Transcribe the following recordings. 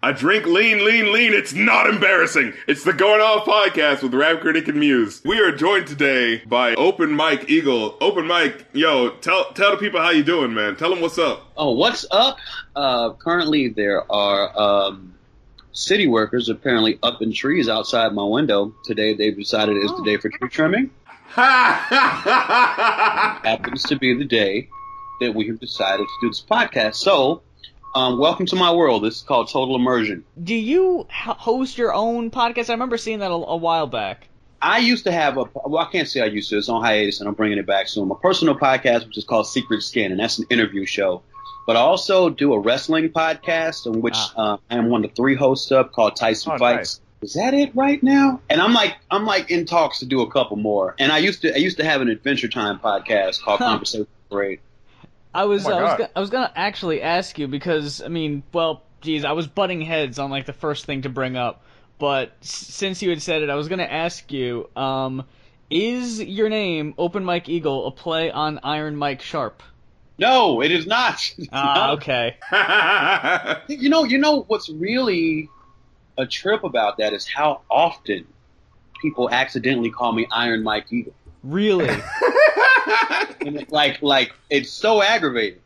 I drink lean, lean, lean. It's not embarrassing. It's the Going Off podcast with Rap Critic and Muse. We are joined today by Open Mike Eagle. Open Mike, yo, tell tell the people how you doing, man. Tell them what's up. Oh, what's up? Uh, currently, there are um, city workers apparently up in trees outside my window. Today, they've decided it's the day for tree trimming. Happens to be the day that we have decided to do this podcast. So, um, welcome to my world. This is called Total Immersion. Do you host your own podcast? I remember seeing that a, a while back. I used to have a, well, I can't say I used to. It's on hiatus, and I'm bringing it back soon. My personal podcast, which is called Secret Skin, and that's an interview show. But I also do a wrestling podcast, in which Ah. uh, I am one of the three hosts of, called Tights and Oh, Fights. Is that it right now? And I'm like, I'm like in talks to do a couple more. And I used to, I used to have an Adventure Time podcast called Huh. Conversation Parade. I was Oh I was God. go- I was gonna actually ask you because I mean, well, geez, I was butting heads on like the first thing to bring up, but s- since you had said it, I was gonna ask you, um, is your name Open Mike Eagle a play on Iron Mike Sharpe? No, it is not. Ah, not. okay. You know, you know what's really a trip about that is how often people accidentally call me Iron Mike Eagle. Really? And it, like, like it's so aggravating.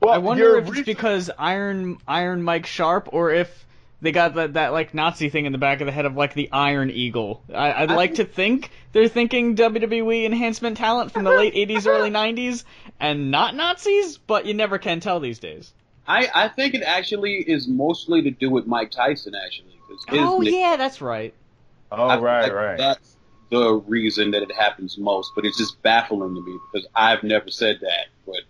Well, I wonder if it's reach- because Iron Iron Mike Sharpe or if they got that, that like Nazi thing in the back of the head of like the Iron Eagle. I, I'd I like to think they're thinking WWE enhancement talent from the late '80s, early '90s, and not Nazis, but you never can tell these days. I, I think it actually is mostly to do with Mike Tyson, actually. Oh nick- yeah, that's right. Oh, I right, like right. That's the reason that it happens most, but it's just baffling to me because I've never said that, but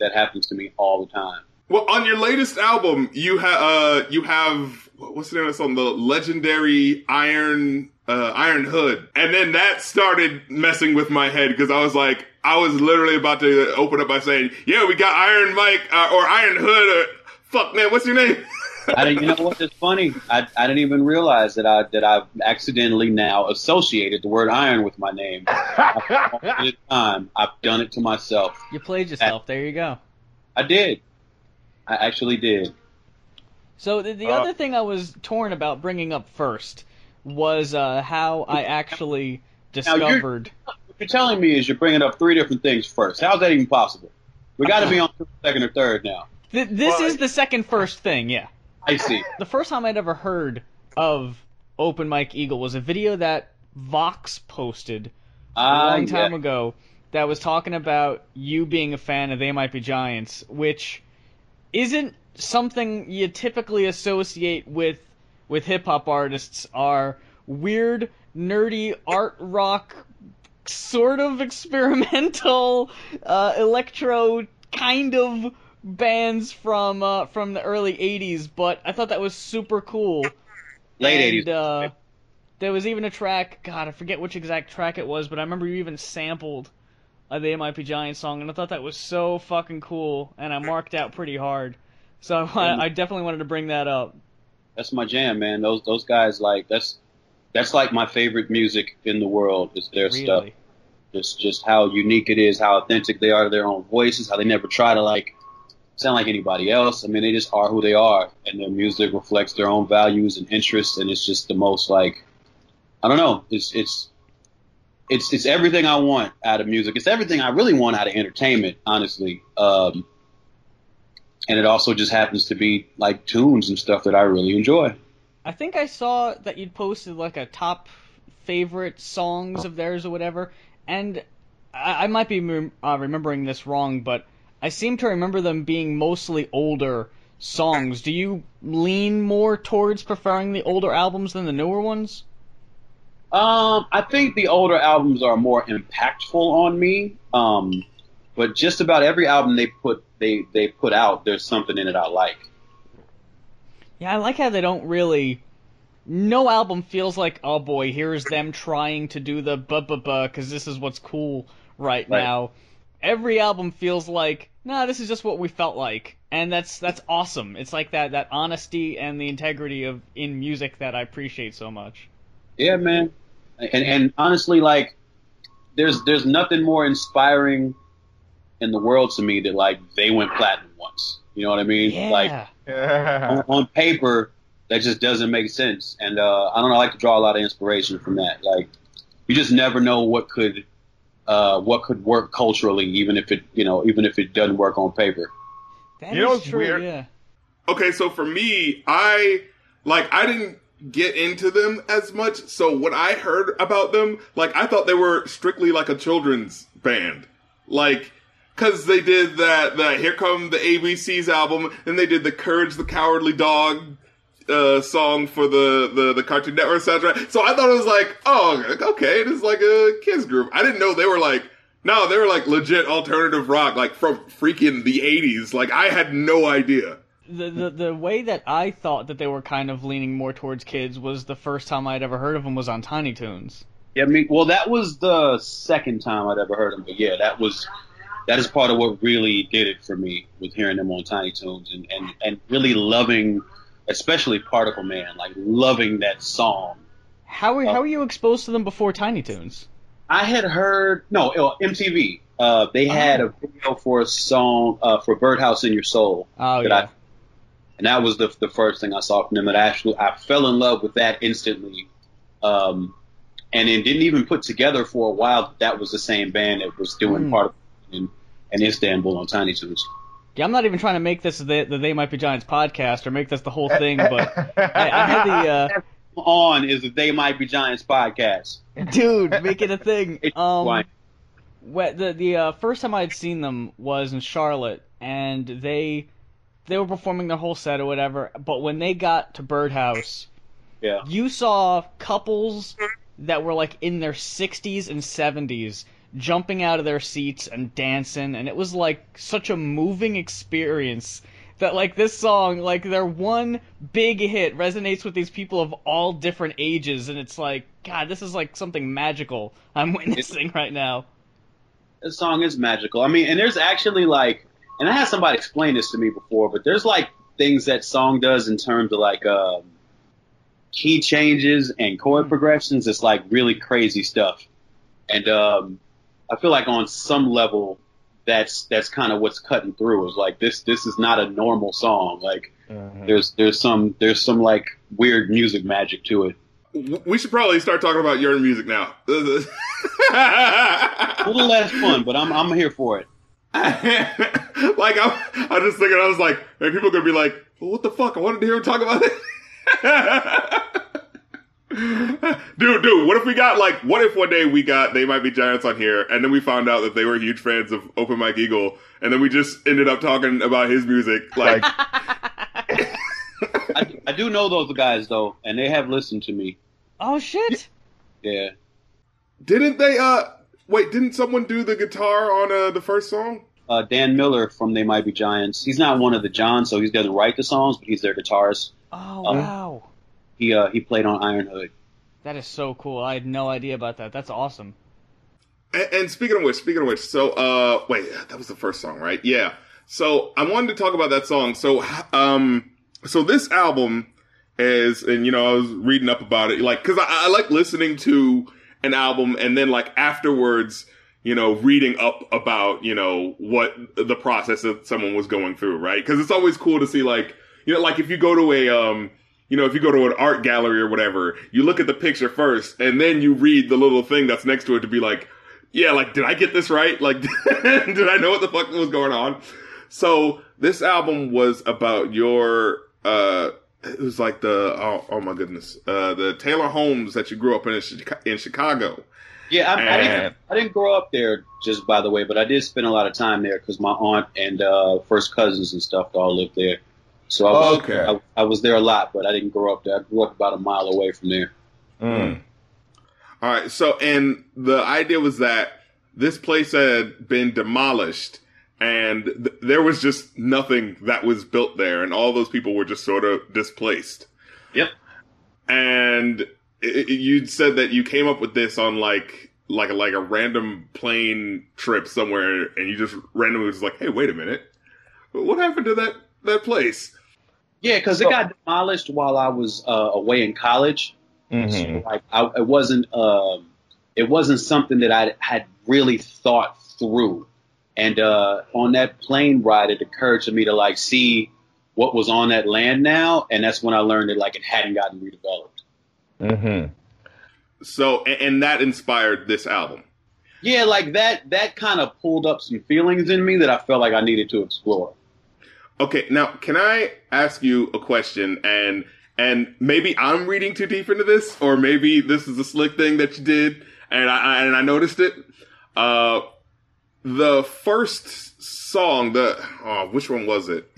that happens to me all the time. well, on your latest album, you have uh, you have what's the name of the song? The legendary Iron uh, Iron Hood, and then that started messing with my head because I was like, I was literally about to open up by saying, "Yeah, we got Iron Mike uh, or Iron Hood." Or, fuck, man, what's your name? I didn't, you know what? It's funny. I, I didn't even realize that I that I've accidentally now associated the word iron with my name. All the time, I've done it to myself. You played yourself. There you go. I did. I actually did. So the, the Uh, other thing I was torn about bringing up first was uh, how I actually you're- discovered. What you're telling me is you're bringing up three different things first. How's that even possible? We got to be on second or third now. Th- this Well, is the second first thing, yeah. I see. the first time I'd ever heard of Open Mike Eagle was a video that Vox posted a Ah, long time yeah. ago that was talking about you being a fan of They Might Be Giants, which isn't something you typically associate with with hip hop artists are weird, nerdy art rock sort of experimental uh, electro kind of bands from uh, from the early 80s, but I thought that was super cool. Late And, 80s. Uh, there was even a track, God, I forget which exact track it was, but I remember you even sampled a The MIP Giant song, and I thought that was so fucking cool, and I marked out pretty hard. So I, I definitely wanted to bring that up. That's my jam, man. Those those guys like that's that's like my favorite music in the world. Is their stuff. Really. Just just how unique it is, how authentic they are to their own voices, how they never try to like sound like anybody else. I mean, they just are who they are, and their music reflects their own values and interests, and it's just the most like I don't know. It's it's it's it's everything I want out of music. It's everything I really want out of entertainment, honestly. Um, and it also just happens to be like tunes and stuff that I really enjoy. I think I saw that you'd posted like a top favorite songs of theirs or whatever, and I, I might be rem- uh, remembering this wrong, but I seem to remember them being mostly older songs. Do you lean more towards preferring the older albums than the newer ones? Um, I think the older albums are more impactful on me. Um, but just about every album they put they they put out, there's something in it I like. Yeah, I like how they don't really. No album feels like, oh boy, here's them trying to do the buh buh buh because this is what's cool right, Right. now. Every album feels like, nah, this is just what we felt like, and that's that's awesome. It's like that that honesty and the integrity of in music that I appreciate so much. Yeah, man. And and honestly, like, there's there's nothing more inspiring in the world to me that like they went platinum once. You know what I mean? Yeah. Like on, on paper, that just doesn't make sense. And uh, I don't know. I like to draw a lot of inspiration from that. Like you just never know what could uh, what could work culturally, even if it you know even if it doesn't work on paper. That You know is what's true, weird? yeah. Okay, so for me, I like I didn't get into them as much. So when I heard about them, like I thought they were strictly like a children's band, like because they did that. The Here Come the ABCs album, and they did the Courage the Cowardly Dog uh, song for the, the the Cartoon Network soundtrack. So I thought it was like, oh, okay, it is like a kids group. I didn't know they were like. No, they were like legit alternative rock, like from freaking the 80s. Like, I had no idea. The, the the way that I thought that they were kind of leaning more towards kids was the first time I'd ever heard of them was on Tiny Toons. Yeah, I mean, well, that was the second time I'd ever heard them, but yeah, that was that is part of what really did it for me with hearing them on Tiny Toons and and and really loving, especially Particle Man, like loving that song. How were, Oh. how were you exposed to them before Tiny Toons? I had heard no uh, MTV. Uh, they had a video for a song uh, for Birdhouse in Your Soul, Oh that yeah. I- and that was the the first thing I saw from them. And actually, I fell in love with that instantly. Um, and then didn't even put together for a while that that was the same band that was doing Mm. part of in, in Istanbul on Tiny Toons. Yeah, I'm not even trying to make this the, the They Might Be Giants podcast or make this the whole thing, but I, I had the uh, On is the They Might Be Giants podcast. dude make it a thing. Um, fine. the the uh, first time I had seen them was in Charlotte, and they they were performing their whole set or whatever. But when they got to Birdhouse, Yeah. you saw couples that were like in their 60s and 70s jumping out of their seats and dancing, and it was like such a moving experience. That like this song, like their one big hit resonates with these people of all different ages, and it's like, God, this is like something magical I'm witnessing right now. This song is magical. I mean, and there's actually like, and I had somebody explain this to me before, but there's like things that song does in terms of like um, key changes and chord progressions. It's like really crazy stuff, and um, I feel like on some level, that's that's kind of what's cutting through. Is like this this is not a normal song. Like Mhm. there's there's some there's some like weird music magic to it. We should probably start talking about your music now. A little less fun, but I'm I'm here for it. like I'm, I was just thinking, I was like, man, people are gonna be like, well, "What the fuck?" I wanted to hear him talk about it. dude, dude, what if we got like, what if one day we got they might be giants on here, and then we found out that they were huge fans of Open Mike Eagle, and then we just ended up talking about his music, like, Like, I, I do know those guys though, and they have listened to me. Oh shit! Yeah. didn't they? Uh, wait, didn't someone do the guitar on uh, the first song? uh, Dan Miller from They Might Be Giants. He's not one of the Johns, so he doesn't write the songs, but he's their guitarist. Oh Um, wow, He uh, he played on Iron Hood. that is so cool. I had no idea about that. That's awesome. And, and speaking of which, speaking of which, so uh, wait, that was the first song, right? Yeah. So I wanted to talk about that song. So um, so this album is, and you know, I was reading up about it, like, because I, I like listening to an album and then like afterwards, you know, reading up about you know what the process that someone was going through, right? Because it's always cool to see like, you know, like if you go to a um. You know, if you go to an art gallery or whatever, you look at the picture first, and then you read the little thing that's next to it to be like, yeah, like, did I get this right? Like, did I know what the fuck was going on? So this album was about your, uh, it was like the, oh, oh my goodness, uh, the Taylor Homes that you grew up in, in Chicago. Yeah, I, I didn't I didn't grow up there, just by the way, but I did spend a lot of time there because my aunt and uh, first cousins and stuff all lived there. So I was, Okay. I, I was there a lot, but I didn't grow up there. I grew up about a mile away from there. mm. All right. So, and the idea was that this place had been demolished and th- there was just nothing that was built there and all those people were just sort of displaced. Yep. And it, it, you said that you came up with this on like, like a, like a random plane trip somewhere and you just randomly was like, Hey, wait a minute. What happened to that, that place? Yeah, because it got demolished while I was uh, away in college. Mhm. So, like I, it wasn't um, it wasn't something that I had really thought through. And uh, on that plane ride, it occurred to me to like see what was on that land now, and that's when I learned that like it hadn't gotten redeveloped. Mm-hmm. So, and, and that inspired this album. Yeah, like that that kind of pulled up some feelings in me that I felt like I needed to explore. Okay, now can I ask you a question and and maybe I'm reading too deep into this, or maybe this is a slick thing that you did, and I, and I noticed it. Uh, the first song, the oh, which one was it?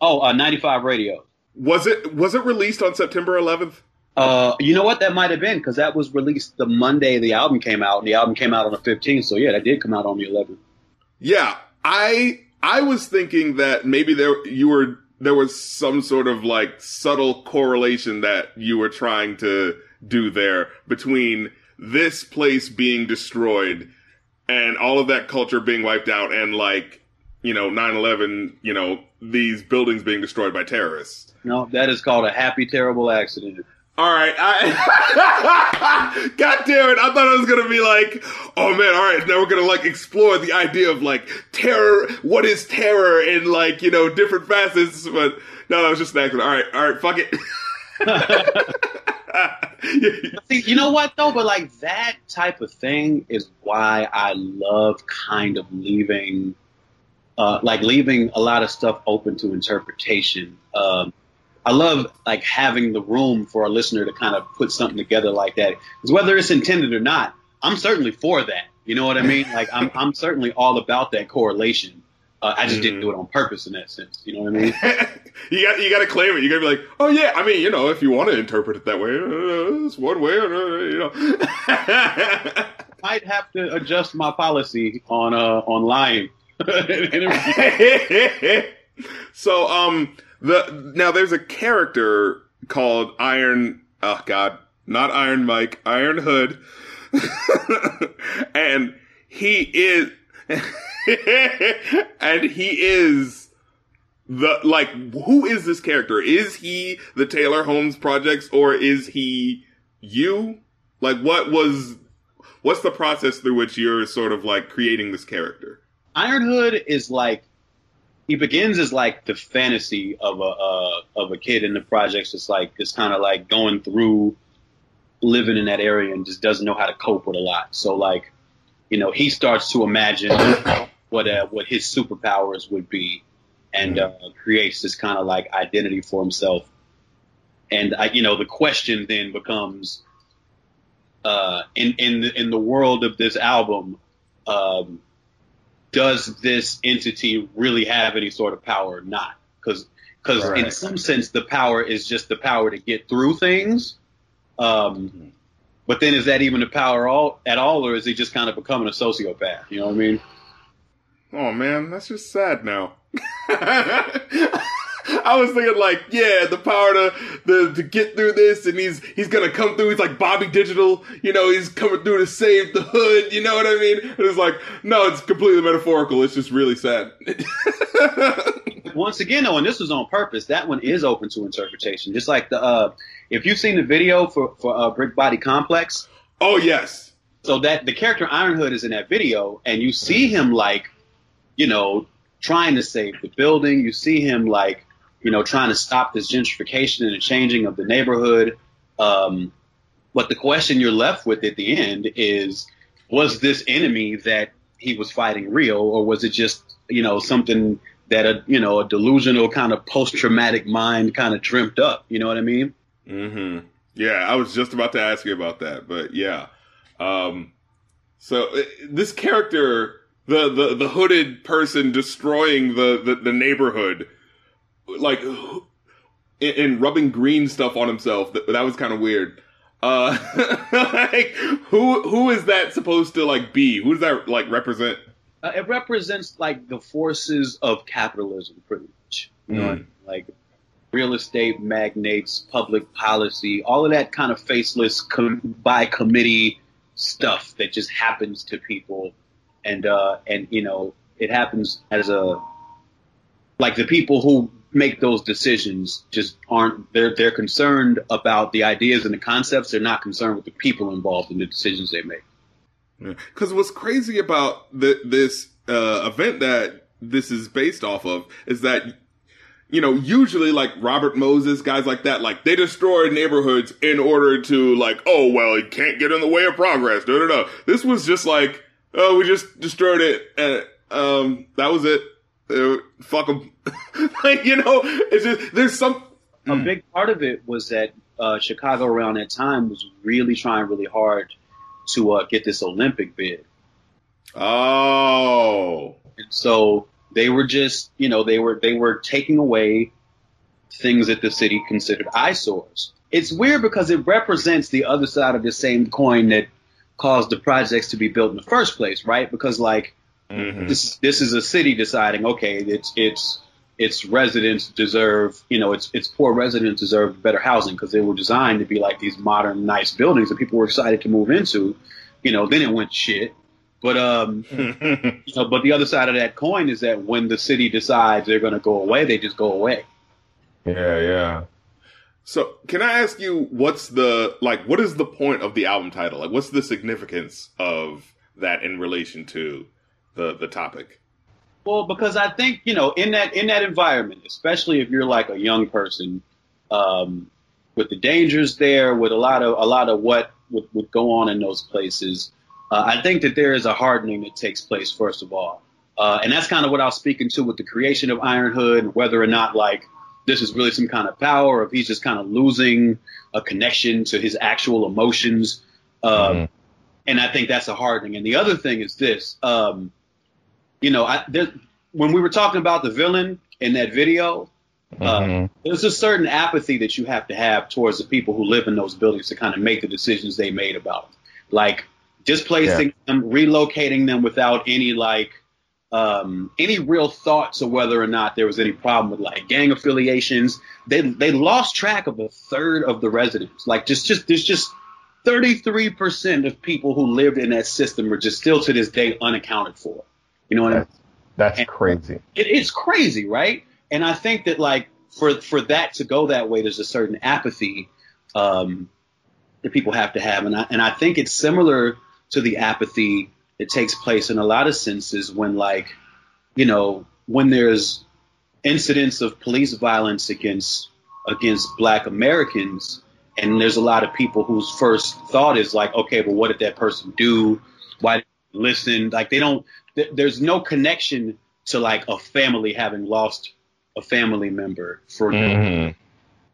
Oh, uh, 95 Radio. Was it was it released on September 11th? Uh, you know what? That might have been because that was released the Monday the album came out, and the album came out on the 15th. So yeah, that did come out on the 11th. Yeah, I I was thinking that maybe there you were there was some sort of like subtle correlation that you were trying to do there between this place being destroyed and all of that culture being wiped out and like you know 9-11 you know these buildings being destroyed by terrorists No, that is called a happy terrible accident. All right I, god damn it i thought I was gonna be like oh man all right now we're gonna like explore the idea of like terror what is terror in like you know different facets but no that was just an accident all right all right fuck it See, you know what though? But like that type of thing is why I love kind of leaving, uh, like leaving a lot of stuff open to interpretation. Um, I love like having the room for a listener to kind of put something together like that. Because whether it's intended or not, I'm certainly for that. You know what I mean? Like I'm, I'm certainly all about that correlation. Uh, I just didn't do it on purpose in that sense. You know what I mean? you got you got to claim it. You got to be like, oh yeah. I mean, you know, if you want to interpret it that way, uh, it's one way. Or, Uh, you know. I might have to adjust my policy on uh on lying. so um the now there's a character called Iron oh god not Iron Mike Iron Hood. And he is and he is the like who is this character? Is he the Taylor Homes projects or is he you? Like what was what's the process through which you're sort of like creating this character? Iron Hood is like he begins as like the fantasy of a uh, of a kid in the projects. It's like it's kind of like going through living in that area and just doesn't know how to cope with a lot. So like, you know, he starts to imagine what uh, what his superpowers would be, and uh, creates this kind of like identity for himself. And I, you know, the question then becomes, uh, in in the, in the world of this album, um, does this entity really have any sort of power or not? Because because in some sense the power is just the power to get through things. Um, but then is that even the power all at all, or is he just kind of becoming a sociopath? You know what I mean? Oh man, that's just sad now. I was thinking like, yeah, the power to the to get through this, and he's he's gonna come through. He's like Bobby Digital, you know, he's coming through to save the hood. You know what I mean? And it's like, no, it's completely metaphorical. It's just really sad. Once again, though, and this was on purpose, that one is open to interpretation. Just like the uh, if you've seen the video for for uh, Brick Body Complex, oh yes, so that the character Iron Hood is in that video, and you see him like, you know, trying to save the building. You see him like, you know, trying to stop this gentrification and the changing of the neighborhood. Um, but the question you're left with at the end is, was this enemy that he was fighting real, or was it just, you know, something that a, you know, a delusional kind of post-traumatic mind kind of dreamt up? You know what I mean? Mm-hmm. Yeah, I was just about to ask you about that, but yeah. Um, so uh, this character, the, the, the hooded person destroying the, the, the neighborhood, like, and, rubbing green stuff on himself, that, that was kind of weird. Uh, like, who, who is that supposed to, like, be? Who does that, like, represent? Uh, it represents like the forces of capitalism, pretty much. You know, Mm. like real estate magnates, public policy, all of that kind of faceless com- by committee stuff that just happens to people, and uh, and you know it happens as a like the people who make those decisions just aren't they're they're concerned about the ideas and the concepts. They're not concerned with the people involved in the decisions they make. Because what's crazy about the, this uh, event that this is based off of is that you know, usually like Robert Moses, guys like that, like they destroy neighborhoods in order to like, oh well, it can't get in the way of progress. No, no, no. This was just like, oh, we just destroyed it, and um, that was it. Uh, fuck them. like you know, it's just there's some. A big part of it was that uh, Chicago around that time was really trying really hard to uh, get this Olympic bid. Oh. And so they were just, you know, they were they were taking away things that the city considered eyesores. It's weird because it represents the other side of the same coin that caused the projects to be built in the first place, right? Because like Mhm. this this is a city deciding, okay, it's it's its residents deserve, you know, its its poor residents deserve better housing because they were designed to be like these modern, nice buildings that people were excited to move into. You know, then it went shit. But um, you know, but the other side of that coin is that when the city decides they're going to go away, they just go away. Yeah, yeah. So, can I ask you what's the like what is the point of the album title? Like what's the significance of that in relation to the the topic? Well, because I think you know, in that in that environment, especially if you're like a young person, um, with the dangers there, with a lot of a lot of what would, would go on in those places, uh, I think that there is a hardening that takes place first of all, uh, and that's kind of what I was speaking to with the creation of Iron Hood, whether or not like this is really some kind of power, or if he's just kind of losing a connection to his actual emotions. Um, Mhm. And I think that's a hardening. And the other thing is this. Um, you know, I, there, when we were talking about the villain in that video, uh, Mhm. there's a certain apathy that you have to have towards the people who live in those buildings to kind of make the decisions they made about, them. like displacing them, relocating them without any like um, any real thought to whether or not there was any problem with like gang affiliations. They they lost track of a third of the residents. Like just just there's just 33 percent of people who lived in that system are just still to this day unaccounted for. You know what I mean? That's And- crazy. it's crazy, right? And I think that like for for that to go that way, there's a certain apathy um, that people have to have, and I and I think it's similar to the apathy that takes place in a lot of senses when like you know when there's incidents of police violence against against Black Americans, and there's a lot of people whose first thought is like, okay, but what did that person do? Why didn't they listen? Like they don't. Th- There's no connection to like a family having lost a family member for Mhm.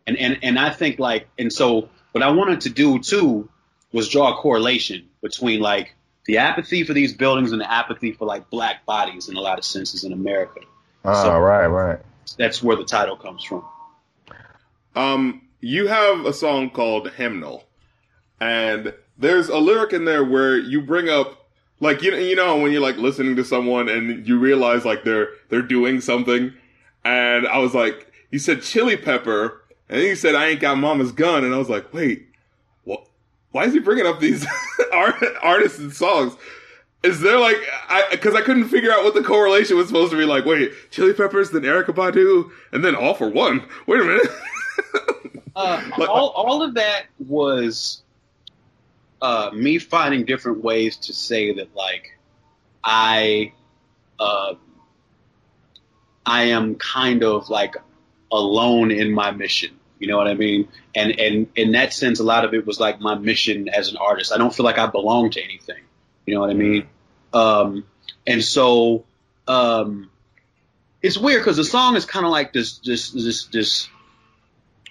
and and and I think like and so what I wanted to do too was draw a correlation between like the apathy for these buildings and the apathy for like black bodies in a lot of senses in America. Ah, So- right, right. That's where the title comes from. Um, you have a song called Hymnal, and there's a lyric in there where you bring up, like you you know when you're like listening to someone and you realize like they're they're doing something, and I was like, you said Chili Pepper, and then you said I ain't got Mama's gun, and I was like, wait, what? Why is he bringing up these art, artists and songs? Is there like I because I couldn't figure out what the correlation was supposed to be like. Wait, Chili Peppers, then Erykah Badu, and then All for One. Wait a minute. Uh, Like- all, all of that was uh, me finding different ways to say that, like, I, uh, I am kind of like alone in my mission. You know what I mean? And and in that sense, a lot of it was like my mission as an artist. I don't feel like I belong to anything. You know what I mean? Um, and so um, it's weird because the song is kind of like this this this this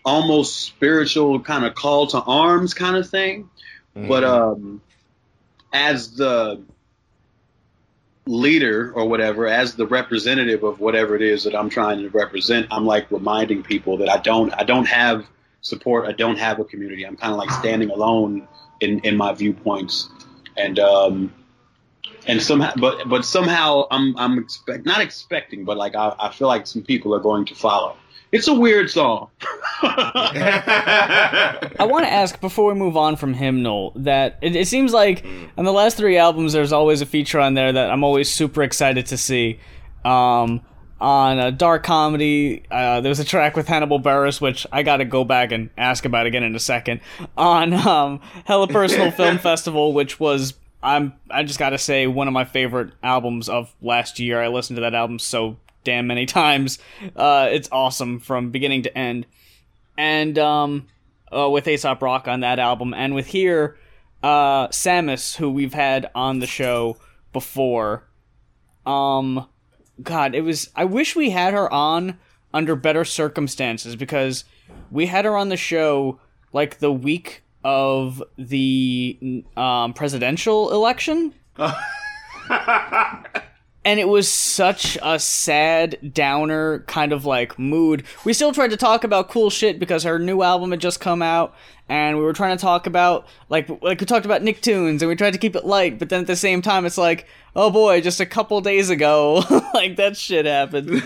almost spiritual kind of call to arms kind of thing. But um, as the leader or whatever, as the representative of whatever it is that I'm trying to represent, I'm like reminding people that I don't I don't have support. I don't have a community. I'm kind of like standing alone in in my viewpoints, and um, and somehow, but but somehow I'm I'm expect, not expecting, but like I, I feel like some people are going to follow. It's a weird song. I want to ask before we move on from Hymnal that it, it seems like on the last three albums, there's always a feature on there that I'm always super excited to see. Um, on a dark comedy, uh, there was a track with Hannibal Buress, which I got to go back and ask about again in a second. On um, Hella Personal Film Festival, which was I'm I just got to say one of my favorite albums of last year. I listened to that album so damn many times. Uh, it's awesome from beginning to end. And um, uh, with Aesop Rock on that album, and with here, uh, Sammus, who we've had on the show before. Um, God, it was. I wish we had her on under better circumstances because we had her on the show like the week of the um, presidential election. and it was such a sad downer kind of like mood. We still tried to talk about cool shit because her new album had just come out and we were trying to talk about like like we talked about Nicktoons and we tried to keep it light, but then at the same time it's like, oh boy, just a couple days ago like that shit happened.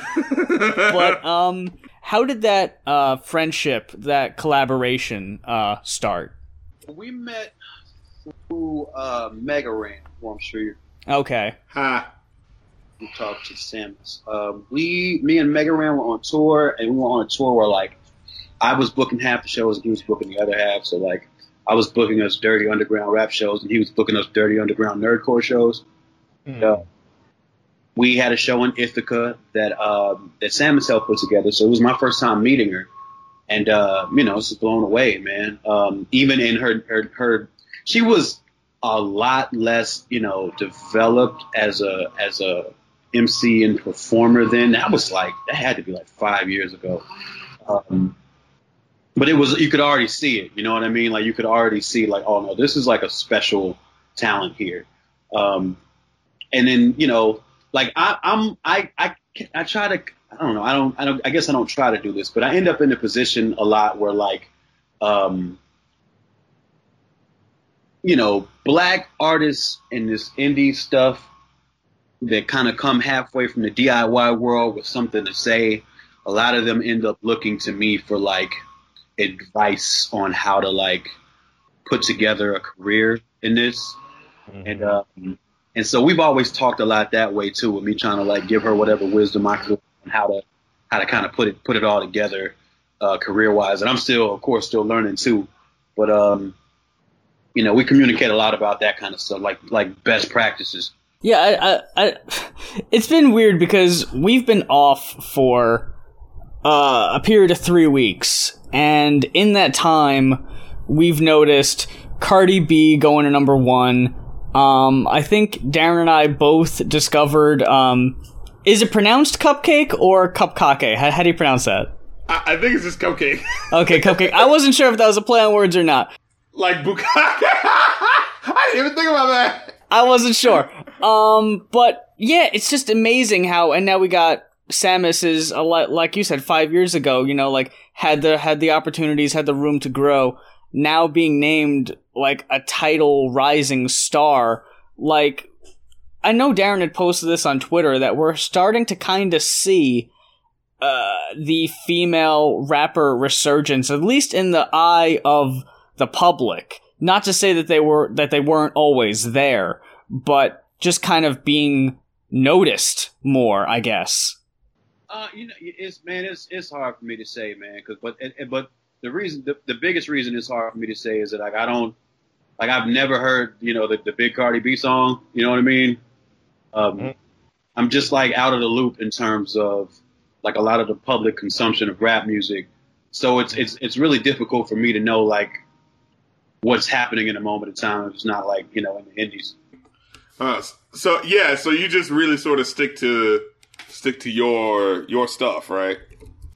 but um how did that uh friendship, that collaboration uh start? We met through uh Mega Ran, well I'm sure you Okay. Ha. We talked to Sammus. Um, we, me and Mega Ran were on tour, and we were on a tour where like I was booking half the shows and he was booking the other half. So like I was booking us dirty underground rap shows and he was booking us dirty underground nerdcore shows. Mm. Yeah. We had a show in Ithaca that um, that Sammus helped put together. So it was my first time meeting her, and uh, you know, I was just blown away, man. Um, even in her, her her she was a lot less, you know, developed as a as a MC and performer then. That was like that had to be like five years ago. Um, but it was you could already see it. You know what I mean? Like you could already see like, oh no, this is like a special talent here. Um, and then you know, like I, I'm I I I try to I don't know I don't I don't I guess I don't try to do this, but I end up in a position a lot where like, um, you know, black artists in this indie stuff that kind of come halfway from the DIY world with something to say. A lot of them end up looking to me for like advice on how to like put together a career in this. And um, and so we've always talked a lot that way too, with me trying to like give her whatever wisdom I could on how to how to kind of put it put it all together uh, career wise. And I'm still, of course, still learning too. But um, you know, we communicate a lot about that kind of stuff, like like best practices. Yeah, I, I, I, it's been weird because we've been off for uh, a period of three weeks, and in that time, we've noticed Cardi B going to number one. Um, I think Darren and I both discovered. Um, is it pronounced cupcake or cupcake? How, how do you pronounce that? I, I think it's just cupcake. Okay, cupcake. I wasn't sure if that was a play on words or not. like bukkake. I didn't even think about that. I wasn't sure. Um, but yeah, it's just amazing how, and now we got Sammus is a lot, like you said, five years ago, you know, like had the, had the opportunities, had the room to grow. Now being named like a title rising star, like, I know Darren had posted this on Twitter that we're starting to kind of see, uh, the female rapper resurgence, at least in the eye of the public. Not to say that they were, that they weren't always there, but just kind of being noticed more, I guess. Uh, you know, it's man, it's it's hard for me to say, man, because but and, and- but the reason, the, the biggest reason it's hard for me to say is that like I don't, like I've never heard, you know, the the big Cardi B song. You know what I mean? Um, Mhm. I'm just like out of the loop in terms of like a lot of the public consumption of rap music. So it's it's it's really difficult for me to know like what's happening in a moment of time. It's not like you know in the indies. Uh, so yeah, so you just really sort of stick to stick to your your stuff, right?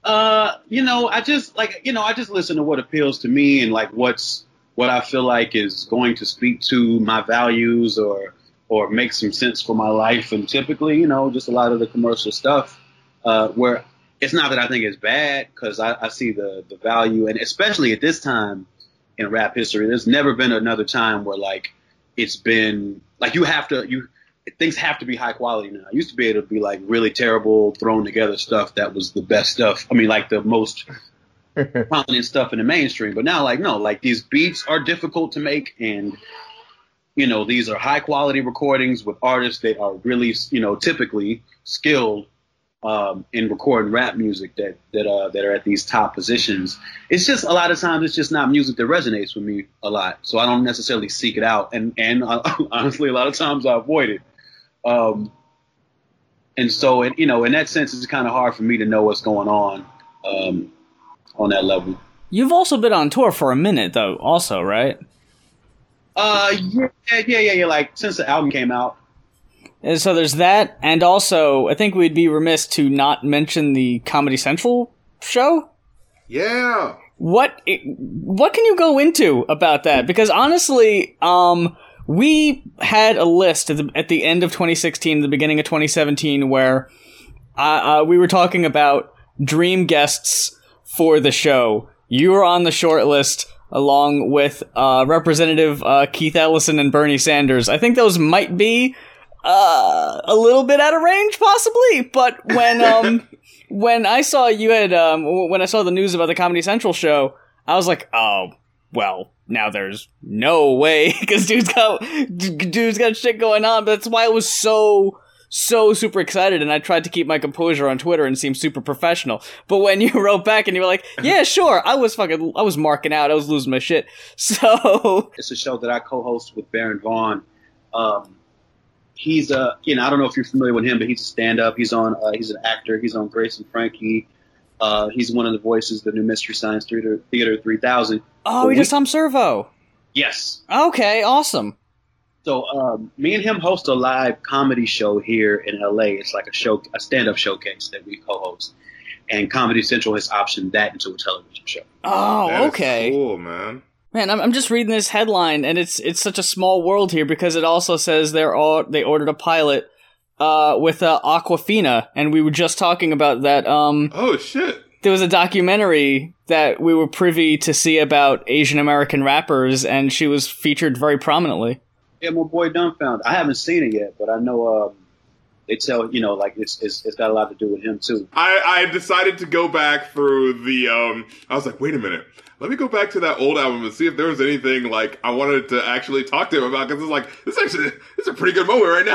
Uh, you know, I just like you know, I just listen to what appeals to me and like what's what I feel like is going to speak to my values or or make some sense for my life. And typically, you know, just a lot of the commercial stuff uh, where it's not that I think it's bad because I, I see the the value and especially at this time in rap history, there's never been another time where like it's been like you have to you things have to be high quality now. I used to be able to be like really terrible thrown together stuff that was the best stuff. I mean, like the most prominent stuff in the mainstream. But now, like no, like these beats are difficult to make, and you know these are high quality recordings with artists that are really you know typically skilled um, in recording rap music that that uh, that are at these top positions. It's just a lot of times it's just not music that resonates with me a lot, so I don't necessarily seek it out, and and uh, honestly, a lot of times I avoid it. Um, and so and you know in that sense it's kind of hard for me to know what's going on um, on that level. You've also been on tour for a minute though, also, right? Uh, yeah, yeah, yeah, yeah. Like since the album came out. And so there's that, and also I think we'd be remiss to not mention the Comedy Central show. Yeah. What what can you go into about that? Because honestly, um, we had a list at the, at the end of 2016, the beginning of 2017, where uh, uh, we were talking about dream guests for the show. You were on the short list along with uh, Representative uh, Keith Ellison and Bernie Sanders. I think those might be uh, a little bit out of range, possibly. But when um, when I saw you had um, when I saw the news about the Comedy Central show, I was like, oh well. Now there's no way because dude's got dude's got shit going on. But that's why I was so so super excited and I tried to keep my composure on Twitter and seem super professional. But when you wrote back and you were like, "Yeah, sure," I was fucking, I was marking out. I was losing my shit. So it's a show that I co-host with Baron Vaughn. Um, he's a, you know, I don't know if you're familiar with him, but he's a stand-up. He's on, uh, he's an actor. He's on Grace and Frankie. Uh, he's one of the voices of the new Mystery Science Theater, Theater 3000. Oh, but he does Tom Servo. Yes. Okay, awesome. So um, me and him host a live comedy show here in LA. It's like a show, a stand-up showcase that we co-host, and Comedy Central has optioned that into a television show. Oh, That is okay. cool, man. Man, I'm, I'm just reading this headline, and it's it's such a small world here because it also says they're all they ordered a pilot uh, with uh, Awkwafina, and we were just talking about that. Um, Oh shit. there was a documentary that we were privy to see about Asian American rappers, and she was featured very prominently. Yeah, my boy Dumbfoundead. I haven't seen it yet, but I know um, they tell you know like it's, it's it's got a lot to do with him too. I, I decided to go back through the um I was like, wait a minute. Let me go back to that old album and see if there was anything like I wanted to actually talk to him about because it's like this is actually this is a pretty good moment right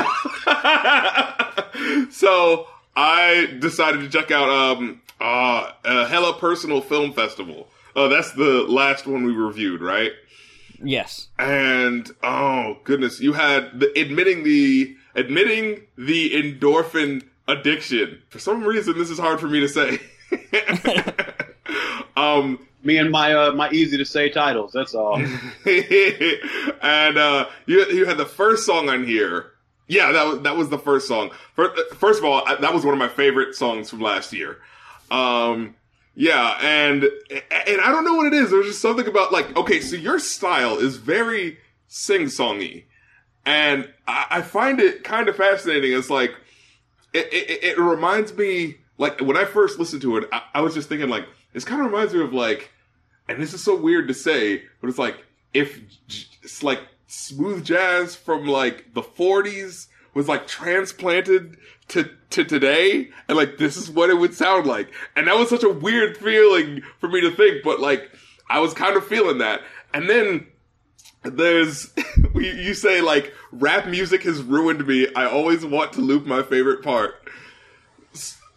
now. so I decided to check out um uh, uh Hella Personal Film Festival. Uh, that's the last one we reviewed, right? Yes. and oh goodness, you had the admitting the admitting the endorphin addiction. For some reason, this is hard for me to say. um, Me and my uh, my easy to say titles. That's all. and uh, you you had the first song on here. Yeah, that was that was the first song. Fir- First of all, that was one of my favorite songs from last year. Um, yeah, and and I don't know what it is. There's just something about like okay, so your style is very sing songy, and I, I find it kind of fascinating. It's like it, it, it reminds me like when I first listened to it, I, I was just thinking like this kind of reminds me of like, and this is so weird to say, but it's like if it's like smooth jazz from like the 40s was like transplanted to to today and like this is what it would sound like. And that was such a weird feeling for me to think but like i was kind of feeling that. And then there's you say like rap music has ruined me. I always want to loop my favorite part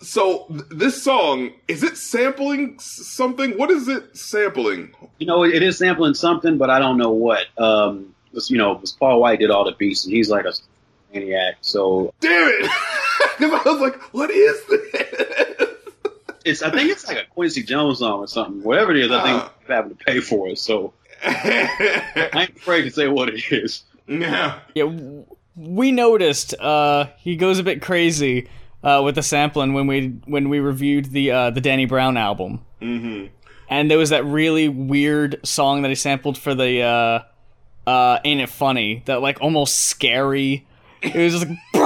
so th- this song is it sampling something what is it sampling You know, it is sampling something, but I don't know what. Um, was, you know, it was Paul White did all the beats, and he's like a maniac. So damn it i was like what is this it's, I think it's like a Quincy Jones song or something. Whatever it is, I think Ah. they're having to pay for it. So I ain't afraid to say what it is. yeah Yeah, we noticed uh, he goes a bit crazy uh, with the sampling when we when we reviewed the uh, the Danny Brown album, mm-hmm and there was that really weird song that he sampled for the uh, uh, "Ain't It Funny" that like almost scary. It was just like, we're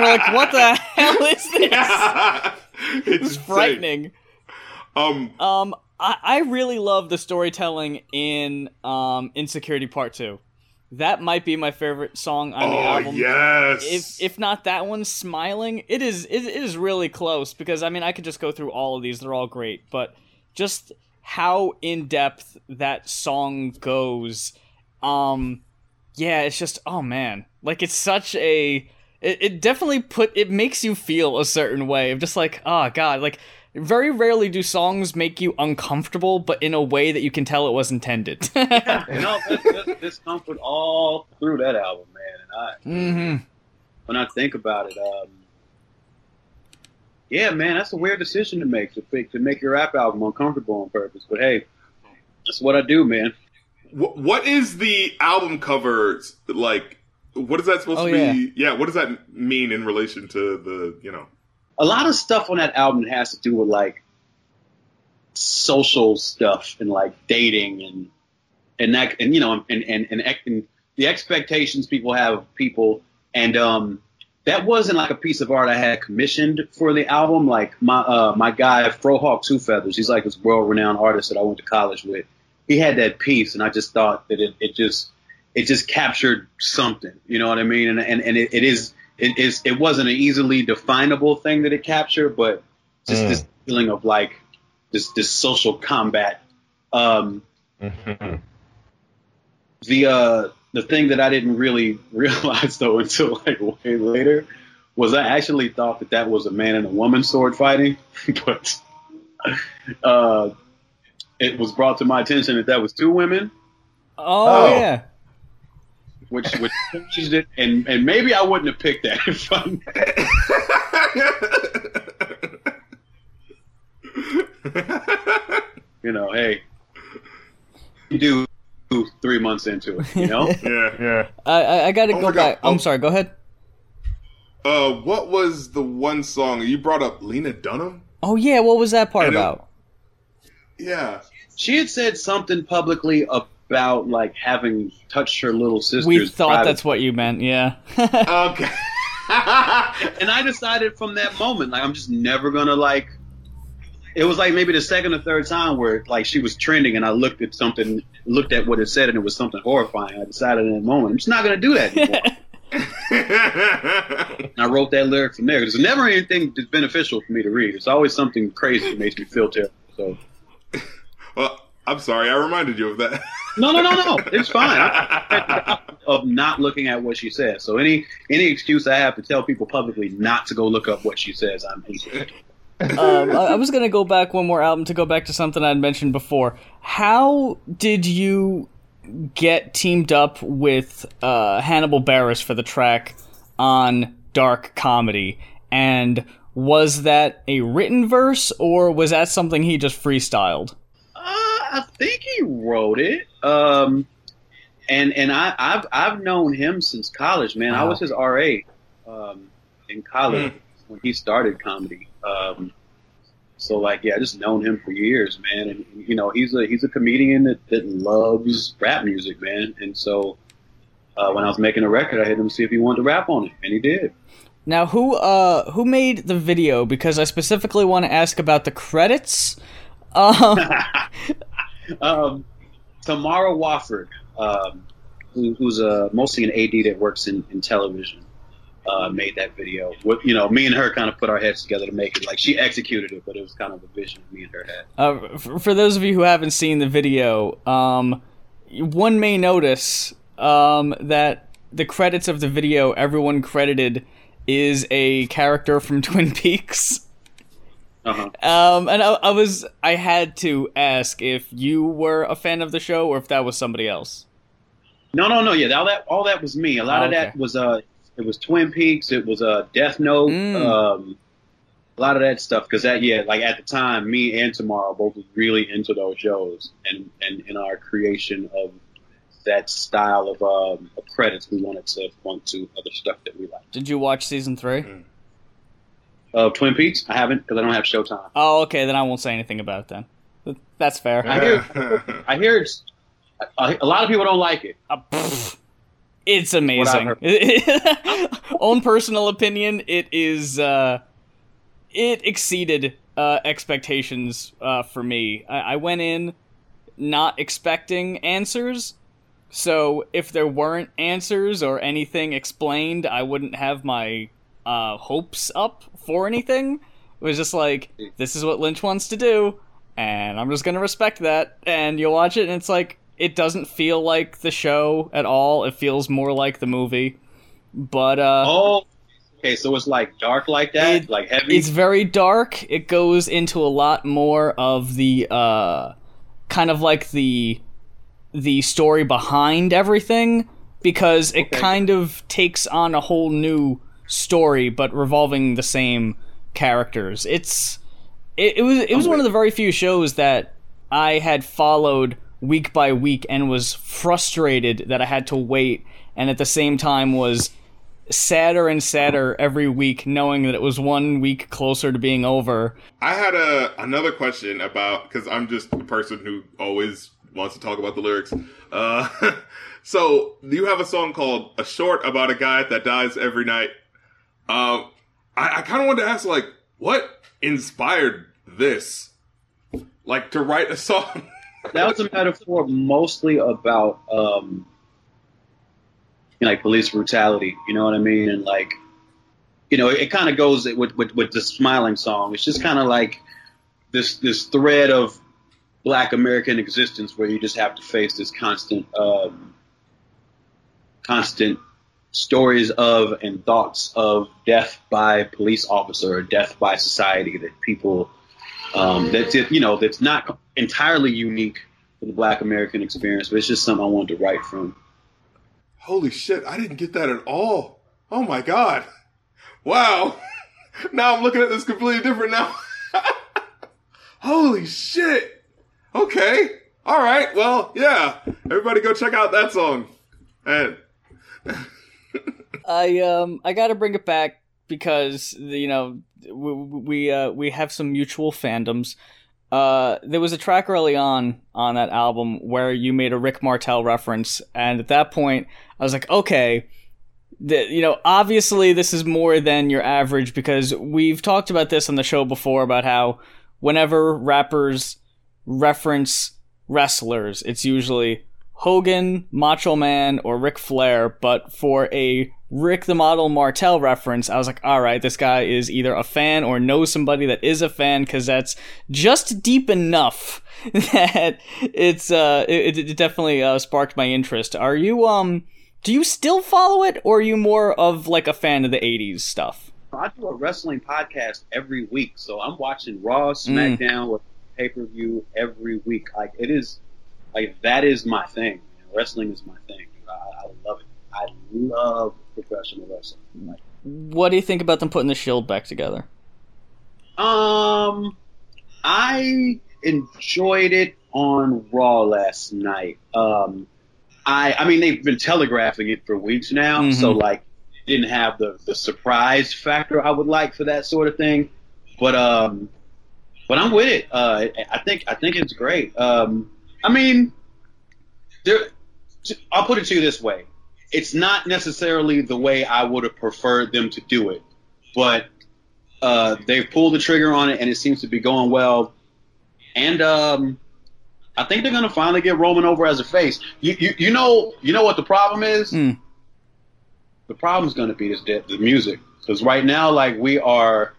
like, what the hell is this? it's It frightening. um Um, I, I really love the storytelling in um Insecurity Part Two. That might be my favorite song on the oh album. yes. If if not that one smiling it is it, it is really close because i mean i could just go through all of these. They're all great but just how in depth that song goes um yeah it's just oh man. Like it's such a it, it definitely put it makes you feel a certain way of just like oh god like very rarely do songs make you uncomfortable but in a way that you can tell it was intended You know, this, this, this comfort all through that album, man. And I, hmm when I think about it, um, yeah, man, that's a weird decision to make to pick, to make your rap album uncomfortable on purpose. But hey, that's what I do, man. Wh- what is the album cover like? What is that supposed Oh, to yeah. be? Yeah, what does that mean in relation to the you know? A lot of stuff on that album has to do with like social stuff and like dating and and that and you know and and and, and the expectations people have of people and um that wasn't like a piece of art I had commissioned for the album. Like my uh, my guy Frohawk Two Feathers, he's like this world renowned artist that I went to college with. He had that piece, and I just thought that it, it just it just captured something. You know what I mean? And and, and it, it is it is it wasn't an easily definable thing that it captured, but just Mm. this feeling of like this this social combat. Um, Mhm. the uh the thing that I didn't really realize though until like way later was I actually thought that that was a man and a woman sword fighting, but uh, it was brought to my attention that that was two women, Oh, Oh. yeah. Which which changed it, and and maybe I wouldn't have picked that if I you know hey you do three months into it you know yeah. Yeah. I I, I got to Oh go my God. back. I'm Oh. sorry. Go ahead. Uh, what was the one song you brought up? Lena Dunham. Oh yeah. What was that part I know. about? Yeah. She had said something publicly about like having touched her little sister. We thought private- that's what you meant. Yeah. Okay. and I decided from that moment, like I'm just never gonna like. It was like maybe the second or third time where like she was trending, and I looked at something, looked at what it said, and it was something horrifying. I decided in that moment, I'm just not gonna do that anymore. and I wrote that lyric from there. There's never anything that's beneficial for me to read. It's always something crazy that makes me feel terrible. So well, I'm sorry. I reminded you of that. no, no, no, no, it's fine. I, of not looking at what she says. So any any excuse I have to tell people publicly not to go look up what she says, I'm into. um, I, I was gonna go back one more album to go back to something I'd mentioned before. How did you get teamed up with uh, Hannibal Buress for the track on Dark Comedy? And was that a written verse or was that something he just freestyled? I think he wrote it. Um, and and I I've I've known him since college, man. I was his RA um, in college when he started comedy. Um, so like yeah, I just known him for years, man. And you know he's a he's a comedian that, that loves rap music, man. And so uh, when I was making a record, I hit him to see if he wanted to rap on it, and he did. Now, who uh who made the video? Because I specifically want to ask about the credits. Um, um, Tamara Wofford, um, who, who's uh, mostly an AD that works in, in television, uh, made that video. You know, me and her kind of put our heads together to make it. Like she executed it, but it was kind of a vision me and her had. Uh, for, for those of you who haven't seen the video, um, one may notice um, that the credits of the video, everyone credited is a character from Twin Peaks. Uh-huh. Um, and I, I was, I had to ask if you were a fan of the show or if that was somebody else. No, no, no. Yeah, all that all that was me. A lot Oh, of that okay. was uh, it was Twin Peaks. It was uh, Death Note. Mm. Um, a lot of that stuff because that yeah, like at the time, me and Tamara both was really into those shows, and and in our creation of that style of um, of credits, we wanted to point to other stuff that we liked. Did you watch season three? Uh, Twin Peaks, I haven't because I don't have Showtime. Oh, okay, then I won't say anything about it then. That's fair. I hear I hear it's a, a lot of people don't like it. Uh, pfft. it's amazing. Own personal opinion, it is. Uh, it exceeded uh, expectations uh, for me. I-, I went in not expecting answers, so if there weren't answers or anything explained, I wouldn't have my uh, hopes up for anything. It was just like, this is what Lynch wants to do, and I'm just gonna respect that. And you'll watch it, and it's like, it doesn't feel like the show at all. It feels more like the movie. But uh, Oh, okay, so it's like dark like that, It- like heavy. it's very dark. It goes into a lot more of the uh, kind of like the the story behind everything because it Okay. kind of takes on a whole new story, but revolving the same characters. It's it, it was it was one of the very few shows that I had followed week by week and was frustrated that I had to wait and at the same time was sadder and sadder every week knowing that it was one week closer to being over. I had a another question about because I'm just a person who always wants to talk about the lyrics. Uh, so you have a song called "A Short" about a guy that dies every night. Um, I, I kind of wanted to ask, like, what inspired this? Like to write a song? that was a metaphor mostly about um, like police brutality. You know what I mean? And like, you know, it, it kind of goes with, with with the smiling song. It's just kind of like this this thread of Black American existence where you just have to face this constant um, constant stories of and thoughts of death by police officer or death by society that people um, that's you know that's not entirely unique to the Black American experience, but it's just something I wanted to write from. Holy shit! I didn't get that at all. Oh my god! Wow! now I'm looking at this completely different now. Holy shit! Okay. All right. Well, yeah. Everybody go check out that song. And I um I got to bring it back because you know we we uh, we have some mutual fandoms. Uh, there was a track early on on that album where you made a Rick Martel reference, and at that point, I was like, okay, the, you know, obviously this is more than your average because we've talked about this on the show before about how whenever rappers reference wrestlers, it's usually Hogan, Macho Man, or Ric Flair, but for a Rick the Model Martel reference, I was like, all right, this guy is either a fan or knows somebody that is a fan because that's just deep enough that it's uh it, it definitely uh, sparked my interest. Are you um do you still follow it or are you more of like a fan of the 80s stuff? I do a wrestling podcast every week, so I'm watching Raw, SmackDown, mm. pay per view every week. Like it is, like that is my thing. Wrestling is my thing. I, I love it. I love professional wrestling. Like, what do you think about them putting the Shield back together? Um, I enjoyed it on Raw last night. Um, I I mean they've been telegraphing it for weeks now, mm-hmm. so like didn't have the the surprise factor I would like for that sort of thing. But um, but I'm with it. Uh, I think I think it's great. Um, I mean, there. I'll put it to you this way: it's not necessarily the way I would have preferred them to do it, but uh, they've pulled the trigger on it and it seems to be going well. And um, I think they're going to finally get Roman over as a face. You, you, you know you know what the problem is? Mm. The problem is going to be this the music because right now like we are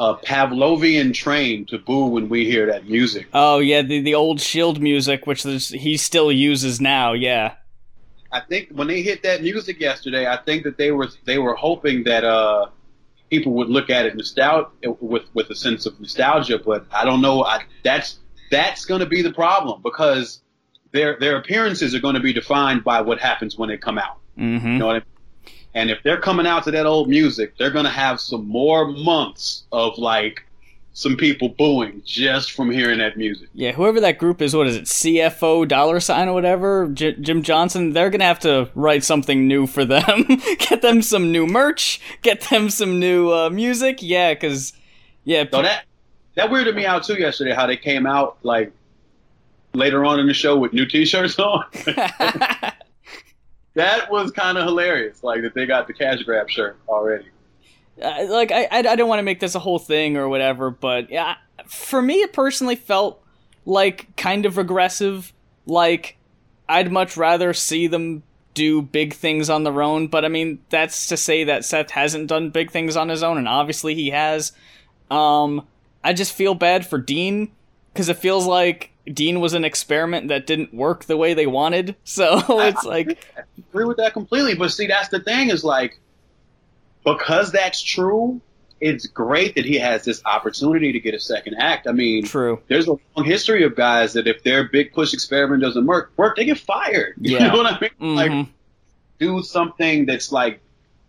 uh, Pavlovian train to boo when we hear that music. Oh yeah, the the old Shield music, which he still uses now. Yeah. I think when they hit that music yesterday, I think that they were they were hoping that uh, people would look at it nostalgia with with a sense of nostalgia. But I don't know. I, that's that's going to be the problem because their their appearances are going to be defined by what happens when they come out. Mm-hmm. You know what I mean? And if they're coming out to that old music, they're going to have some more months of like some people booing just from hearing that music. Yeah, whoever that group is, what is it, CFO dollar sign or whatever, J- Jim Johnston, they're gonna have to write something new for them. get them some new merch, get them some new uh, music. Yeah, because yeah. So that that weirded me out too yesterday. How they came out like later on in the show with new T-shirts on. that was kind of hilarious. Like that they got the cash grab shirt already uh, like I, I don't want to make this a whole thing or whatever, but yeah, for me it personally felt like kind of regressive. Like I'd much rather see them do big things on their own, but I mean that's to say that Seth hasn't done big things on his own, and obviously he has. Um, I just feel bad for Dean because it feels like Dean was an experiment that didn't work the way they wanted. So it's like I agree with that completely. But see, that's the thing is like because that's true, it's great that he has this opportunity to get a second act. I mean, true. There's a long history of guys that if their big push experiment doesn't work, work they get fired. Yeah. You know what I mean? Mm-hmm. Like, do something that's like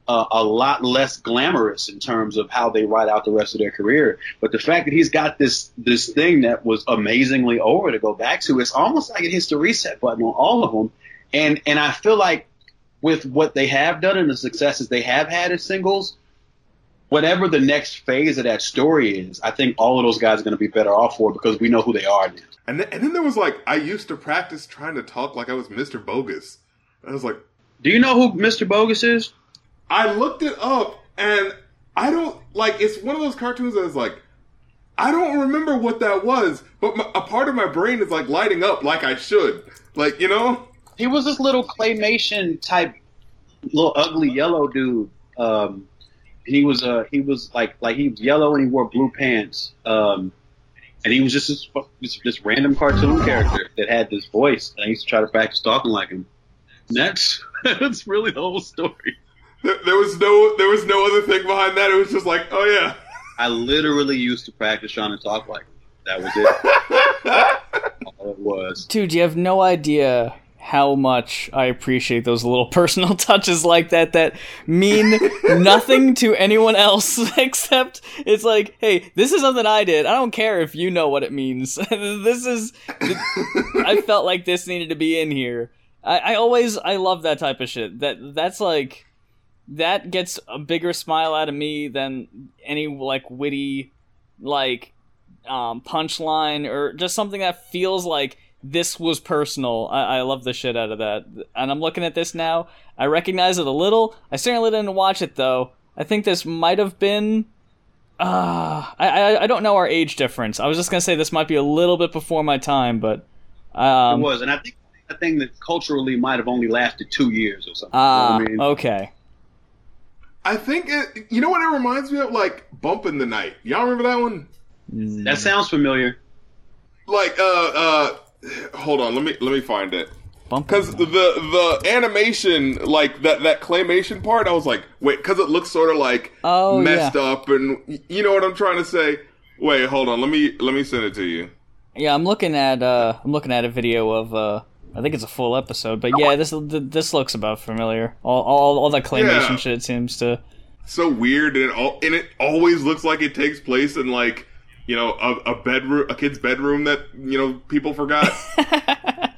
uh, a lot less glamorous in terms of how they ride out the rest of their career. But the fact that he's got this this thing that was amazingly over to go back to, it's almost like it hits the reset button on all of them. And and I feel like with what they have done and the successes they have had as singles, whatever the next phase of that story is, I think all of those guys are going to be better off for it because we know who they are now. And then, and then there was like I used to practice trying to talk like I was Mr. Bogus. I was like, Do you know who Mr. Bogus is? I looked it up and I don't like it's one of those cartoons that's like I don't remember what that was, but my, a part of my brain is like lighting up like I should. Like, you know? He was this little claymation type, little ugly yellow dude. Um, and he was uh he was like like he was yellow and he wore blue pants. Um, and he was just this, this, this random cartoon character that had this voice. And I used to try to practice talking like him. And that's that's really the whole story. There, there was no there was no other thing behind that. It was just like, oh yeah. I literally used to practice trying to talk like him. That was it. All it was. Dude, you have no idea how much I appreciate those little personal touches like that that mean nothing to anyone else except it's like, hey, this is something I did. I don't care if you know what it means. this is. I felt like this needed to be in here. I, I always I love that type of shit. That that's like that gets a bigger smile out of me than any like witty like um, punchline or just something that feels like this was personal. I, I love the shit out of that. And I'm looking at this now. I recognize it a little. I certainly didn't watch it though. I think this might have been. Uh, I, I I don't know our age difference. I was just gonna say this might be a little bit before my time, but um, it was, and I think a thing that culturally might have only lasted two years or something. Ah, you know I mean? okay. I think it you know what it reminds me of? Like Bump in the Night. Y'all remember that one? That sounds familiar. Like uh uh hold on, let me let me find it. Because the the animation, like that that claymation part, I was like, wait, because it looks sort of like Oh, messed yeah. up, and you know what I'm trying to say. Wait, hold on, let me let me send it to you. Yeah, I'm looking at uh, I'm looking at a video of uh, I think it's a full episode, but yeah, this this looks about familiar. All all, all that claymation Yeah. shit seems to. So weird, and it all and it always looks like it takes place in like you know a, a bedroom, a kid's bedroom that you know people forgot.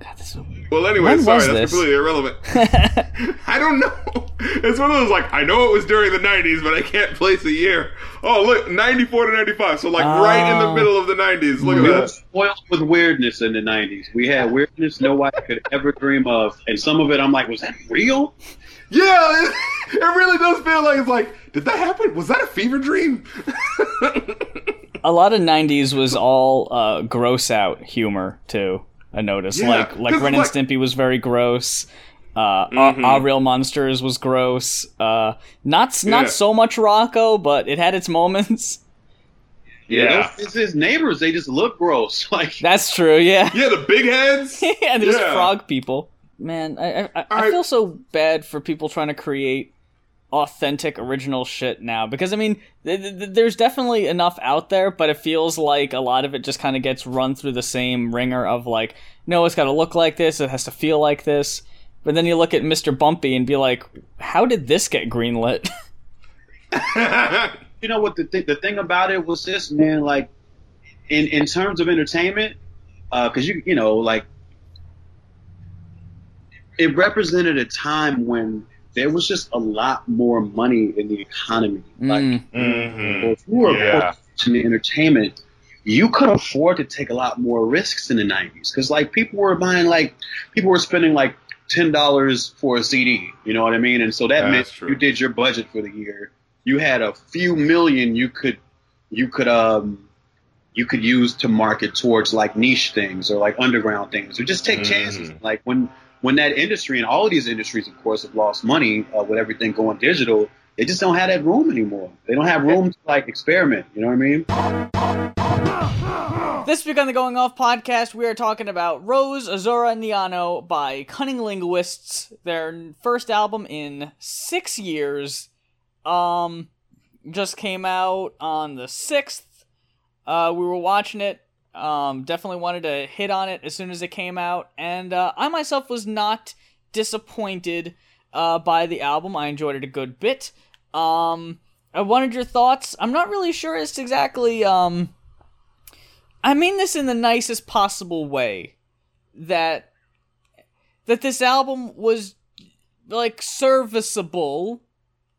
God, this is well, anyway, When sorry, that's this? completely irrelevant. I don't know. It's one of those like I know it was during the '90s, but I can't place a year. Oh, look, '94 to '95, so like right in the Oh. middle of the '90s. Look We at were that. spoiled with weirdness in the '90s. We had weirdness no one could ever dream of, and some of it I'm like, was that real? Yeah, it, it really does feel like it's like, did that happen? Was that a fever dream? a lot of '90s was all uh, gross out humor too. I noticed, Yeah, like like 'cause, Ren and like- Stimpy was very gross. Uh, Mhm. Our Real Monsters was gross. Uh, not not Yeah. so much Rocko, but it had its moments. Yeah. those- it's his neighbors. They just look gross. Like That's true. Yeah. yeah, the big heads. and there's Yeah. frog people. Man, I I, I, I I- feel so bad for people trying to create authentic original shit now because I mean, th- th- there's definitely enough out there, but it feels like a lot of it just kind of gets run through the same ringer of like, no, it's got to look like this, it has to feel like this. But then you look at Mr. Bumpy and be like, how did this get greenlit? you know what the th- the thing about it was this man like in in terms of entertainment uh, because you you know like it represented a time when there was just a lot more money in the economy like Mm. Mhm. if you were Yeah. in the entertainment you could afford to take a lot more risks in the 90s because like people were buying like people were spending like ten dollars for a cd you know what i mean and so that That's meant true. you did your budget for the year you had a few million you could you could um you could use to market towards like niche things or like underground things or just take chances Mhm. like when when that industry and all of these industries of course have lost money uh, with everything going digital they just don't have that room anymore they don't have room to like experiment you know what i mean This week on the Going Off podcast, we are talking about Rose, Azura, and Njano by CunninLynguists. Their first album in six years. Um, just came out on the sixth. Uh, we were watching it Um, definitely wanted to hit on it as soon as it came out, and uh, I myself was not disappointed uh, by the album. I enjoyed it a good bit. Um, I wanted your thoughts. I'm not really sure as to exactly. Um, I mean this in the nicest possible way. That that this album was like serviceable.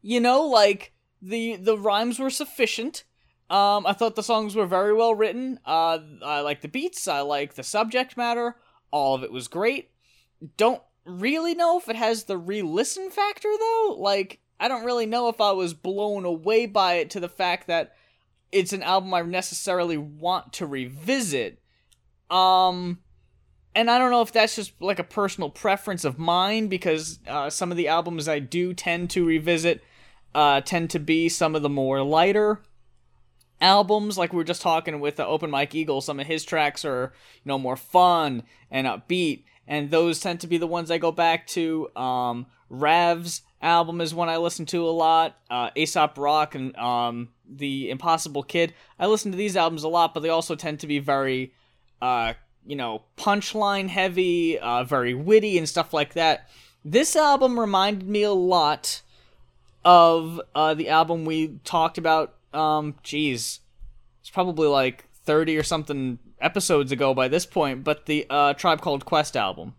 You know, like the the rhymes were sufficient. Um, I thought the songs were very well written. Uh, I like the beats. I like the subject matter. All of it was great. Don't really know if it has the re-listen factor though. Like, I don't really know if I was blown away by it to the fact that it's an album I necessarily want to revisit. Um, and I don't know if that's just like a personal preference of mine because uh, some of the albums I do tend to revisit uh, tend to be some of the more lighter albums. Like we were just talking with the Open Mike Eagle, some of his tracks are you know more fun and upbeat, and those tend to be the ones I go back to. Um, Rav's album is one I listen to a lot. Uh, Aesop Rock and um, the Impossible Kid. I listen to these albums a lot, but they also tend to be very, uh, you know, punchline heavy, uh, very witty and stuff like that. This album reminded me a lot of uh, the album we talked about. Um, geez, it's probably like thirty or something episodes ago by this point, but the uh, Tribe Called Quest album,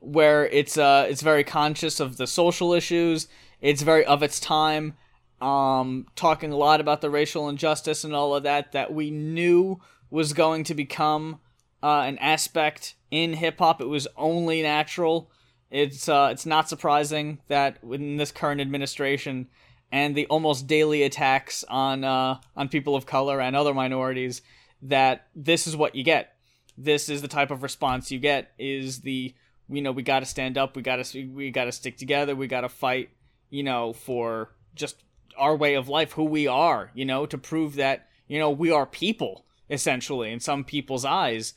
where it's uh, it's very conscious of the social issues. It's very of its time, um, talking a lot about the racial injustice and all of that that we knew was going to become uh, an aspect in hip hop. It was only natural. It's uh, it's not surprising that in this current administration and the almost daily attacks on uh, on people of color and other minorities that this is what you get. This is the type of response you get. Is the you know we got to stand up, we got to we got to stick together, we got to fight, you know, for just our way of life, who we are, you know, to prove that you know we are people essentially in some people's eyes.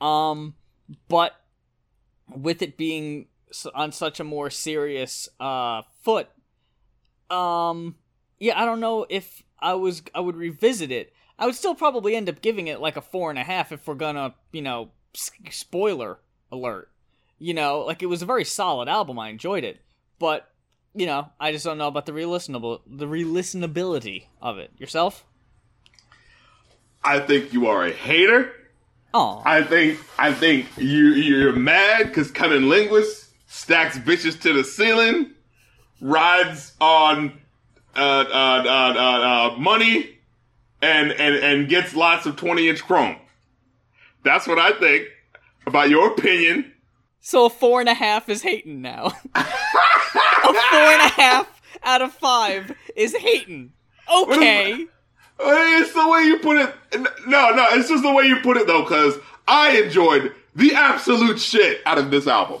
Um, but with it being on such a more serious uh foot um yeah i don't know if i was i would revisit it. I would still probably end up giving it like a four and a half if we're gonna you know spoiler alert. You know like it was a very solid album. I enjoyed it. But you know i just don't know about the re-listenable the re-listenability of it. Yourself? I think you are a hater. oh I think I think you you're mad because CunninLynguist stacks bitches to the ceiling, rides on uh, uh, uh, uh, uh, money, and and and gets lots of twenty inch chrome. That's what I think about your opinion. So a four and a half is hating now. a four and a half out of five is hating. Okay. It's the way you put it. No, no, it's just the way you put it though, because I enjoyed the absolute shit out of this album.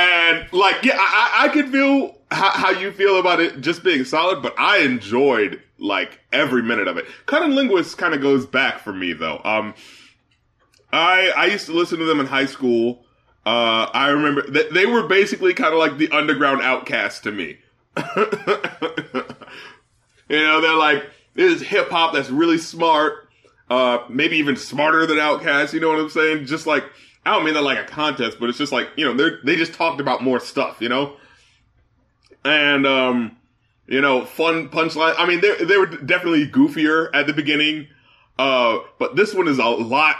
And like, yeah, I, I could feel how, how you feel about it just being solid, but I enjoyed like every minute of it. CunninLynguist kind of goes back for me though. Um, I I used to listen to them in high school. Uh, I remember th- they were basically kind of like the underground outcast to me. You know, they're like, this is hip hop that's really smart, uh, maybe even smarter than Outkast. You know what I'm saying? Just like, I don't mean that like a contest, but it's just like, you know, they they just talked about more stuff, you know? And, um, you know, fun punchline. I mean, they, they were definitely goofier at the beginning, uh, but this one is a lot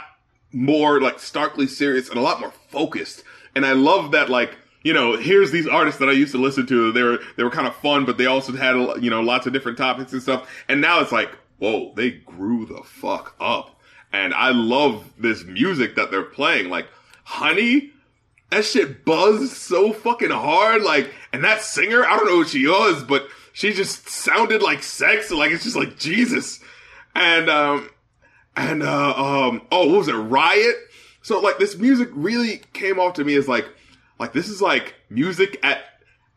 more like starkly serious and a lot more focused. And I love that, like, you know, here's these artists that I used to listen to. They were they were kind of fun, but they also had you know lots of different topics and stuff. And now it's like, whoa, they grew the fuck up. And I love this music that they're playing. Like, Honey, that shit buzzed so fucking hard. Like, and that singer, I don't know who she was, but she just sounded like sex. Like, it's just like Jesus. And um, and uh, um, oh, what was it, Riot? So like, this music really came off to me as like like this is like music at,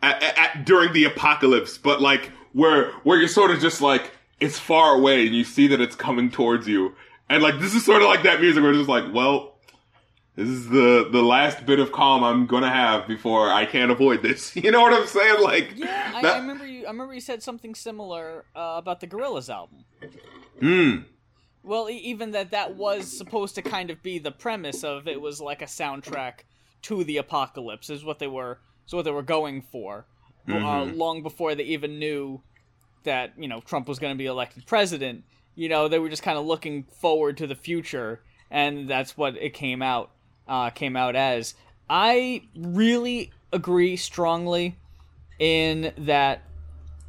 at, at, during the apocalypse, but like where where you're sort of just like it's far away and you see that it's coming towards you, and like this is sort of like that music where it's just like, well, this is the the last bit of calm I'm gonna have before I can't avoid this. You know what I'm saying? Like, Yeah, I, that- I remember you. I remember you said something similar uh, about the Gorillaz album, Hmm. Well, e- even that that was supposed to kind of be the premise of it was like a soundtrack to the apocalypse is what they were is what they were going for. Uh, Mhm. long before they even knew that you know Trump was going to be elected president, you know they were just kind of looking forward to the future, and that's what it came out uh, came out as. I really agree strongly in that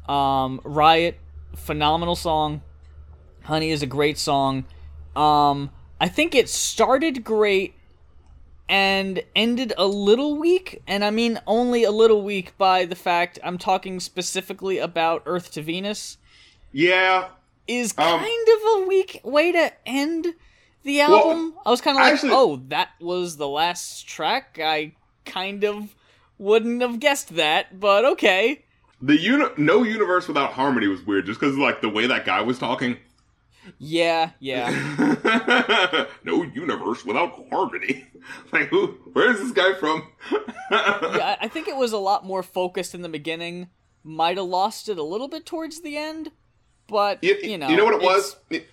um, Riot, phenomenal song. Honey is a great song. Um, I think it started great and ended a little weak, and I mean only a little weak by the fact I'm talking specifically about Earth to Venus. Yeah, Is Um, kind of a weak way to end the album. I was kind of like, actually- oh, that was the last track. I kind of wouldn't have guessed that, but okay. the uni- no universe without harmony was weird, just because like the way that guy was talking. Yeah, yeah. no universe without harmony. Like, who? Where is this guy from? yeah, I think it was a lot more focused in the beginning. Might have lost it a little bit towards the end, but You, you know, you know what it was? It,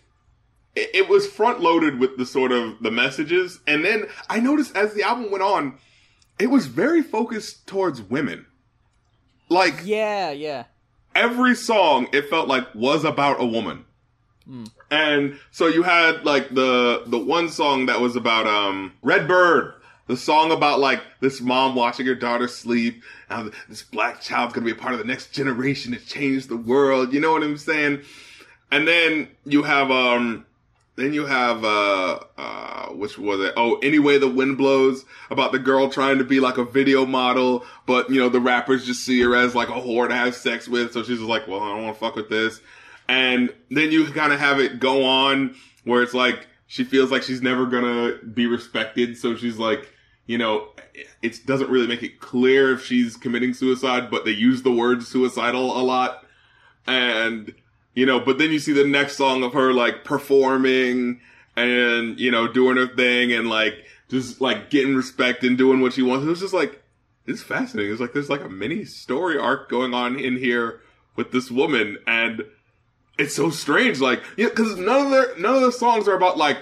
it it was front loaded with the sort of the messages, and then I noticed as the album went on, it was very focused towards women. Like Yeah, yeah. every song, it felt like was about a woman. And so you had like the the one song that was about um Red Bird, the song about like this mom watching her daughter sleep, and this black child's gonna be a part of the next generation to change the world. You know what I'm saying? And then you have um then you have uh uh which was it? Oh, anyway the wind blows about the girl trying to be like a video model, but you know the rappers just see her as like a whore to have sex with, so she's just like, well, I don't want to fuck with this. And then you kind of have it go on where it's like she feels like she's never gonna be respected, so she's like, you know, it doesn't really make it clear if she's committing suicide, but they use the word suicidal a lot. And, you know, but then you see the next song of her like performing and, you know, doing her thing and like just like getting respect and doing what she wants. It was just like, it's fascinating. It's like there's like a mini story arc going on in here with this woman and it's so strange. Like, yeah, cause none of their, none of the songs are about like,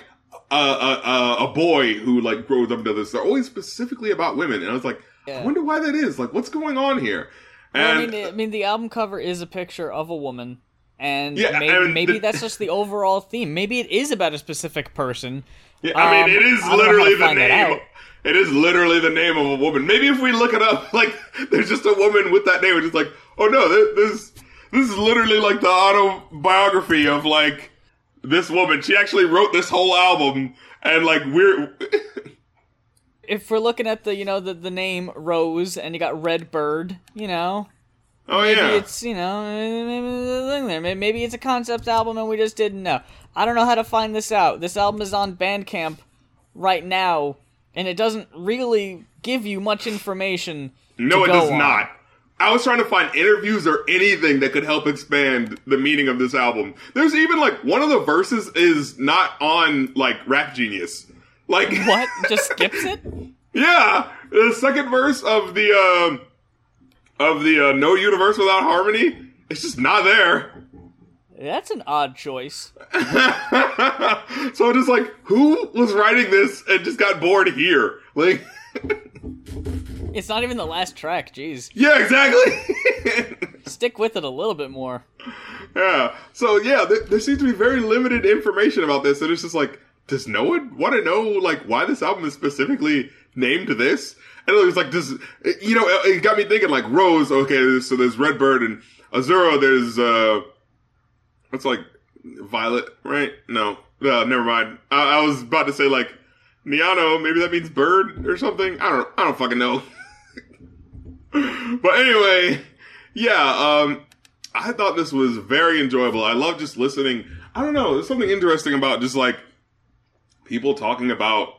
a, a, boy who like grows up into this. They're always specifically about women. And I was like, Yeah. I wonder why that is. Like, what's going on here? Well, I And mean, I mean, the album cover is a picture of a woman, and Yeah, maybe, and maybe the- that's just the overall theme. Maybe it is about a specific person. Yeah, I Um, mean, it is I how to literally the name. It is literally the name of a woman. Maybe if we look it up, like, there's just a woman with that name. It's just like, oh no, this, this is literally like the autobiography of like this woman. She actually wrote this whole album, and like we're. If we're looking at the, you know, the the name Rose, and you got Red Bird, you know, oh maybe yeah, it's you know maybe there. Maybe it's a concept album and we just didn't know. I don't know how to find this out. This album is on Bandcamp right now, and it doesn't really give you much information. no, it does on. not. I was trying to find interviews or anything that could help expand the meaning of this album. There's even like one of the verses is not on like Rap Genius. Like What? Just skips it? Yeah, the second verse of the um of the uh, No Universe Without Harmony, it's just not there. That's an odd choice. so I'm just like, who was writing this and just got bored here? Like, It's not even the last track. Jeez, yeah, exactly. stick with it a little bit more. yeah. So yeah, there, there seems to be very limited information about this, and it's just like, does no one want to know like why this album is specifically named this? And it was like, does you know? It, got me thinking like Rose. Okay, so there's Redbird and Azura. There's uh, what's like Violet, right? No, uh, never mind. I, I was about to say like Njano. Maybe that means bird or something. I don't. I don't fucking know. but anyway, yeah. Um, I thought this was very enjoyable. I love just listening. I don't know. There's something interesting about just like people talking about.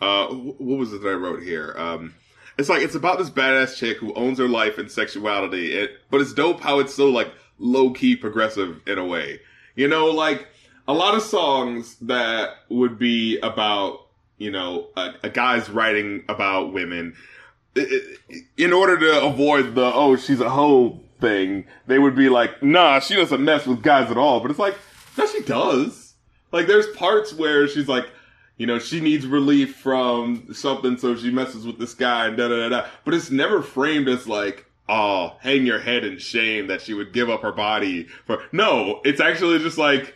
Uh, what was it that I wrote here? Um, it's like it's about this badass chick who owns her life and sexuality. It, but it's dope how it's so like low key progressive in a way. You know, like a lot of songs that would be about you know a, a guy's writing about women. In order to avoid the oh she's a hoe thing, they would be like, nah, she doesn't mess with guys at all. But it's like, no, she does. Like there's parts where she's like, you know, she needs relief from something, so she messes with this guy and da da da da. But it's never framed as like, oh, hang your head in shame that she would give up her body for. No, it's actually just like,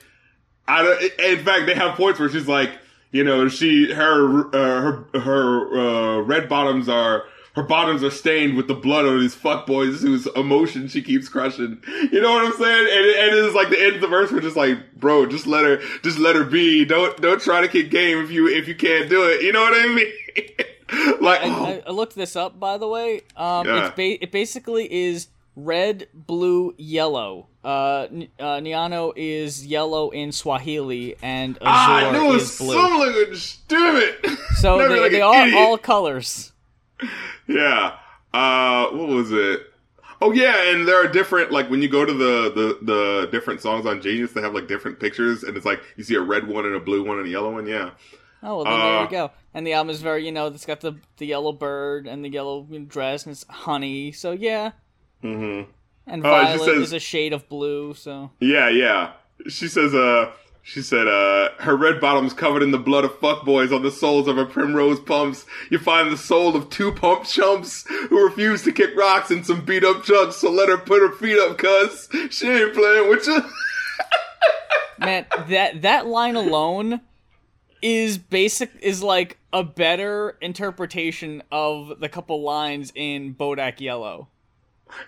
I don't, in fact, they have points where she's like, you know, she her uh, her her uh, red bottoms are her bottoms are stained with the blood of these fuckboys whose emotion she keeps crushing. You know what I'm saying? And, it- and it's like the end of the verse, we're just like, bro, just let her, just let her be. Don't don't try to kick game if you if you can't do it. You know what I mean? like, I, oh, I, looked this up, by the way. Um, Yeah. it's ba- it basically is red, blue, yellow. Uh, N- uh, Njano is yellow in Swahili, and Azure ah, I knew it is was blue. some language. Damn it! So they, like they are idiot. all colors. Yeah. Uh, what was it? Oh yeah, and there are different like when you go to the the the different songs on Genius, they have like different pictures, and it's like you see a red one and a blue one and a yellow one. Yeah. Oh, well, then there Uh, you go. And the album is very, you know, it's got the the yellow bird and the yellow dress, and it's honey. So yeah, Mm-hmm. and Oh, violet says- is a shade of blue. So Yeah, yeah. She says, uh, she said, uh, her red bottoms covered in the blood of fuckboys on the soles of her primrose pumps. You find the soul of two pump chumps who refuse to kick rocks and some beat up chunks, so let her put her feet up, cuz she ain't playing with you. man, that that line alone is basic is like a better interpretation of the couple lines in Bodak Yellow.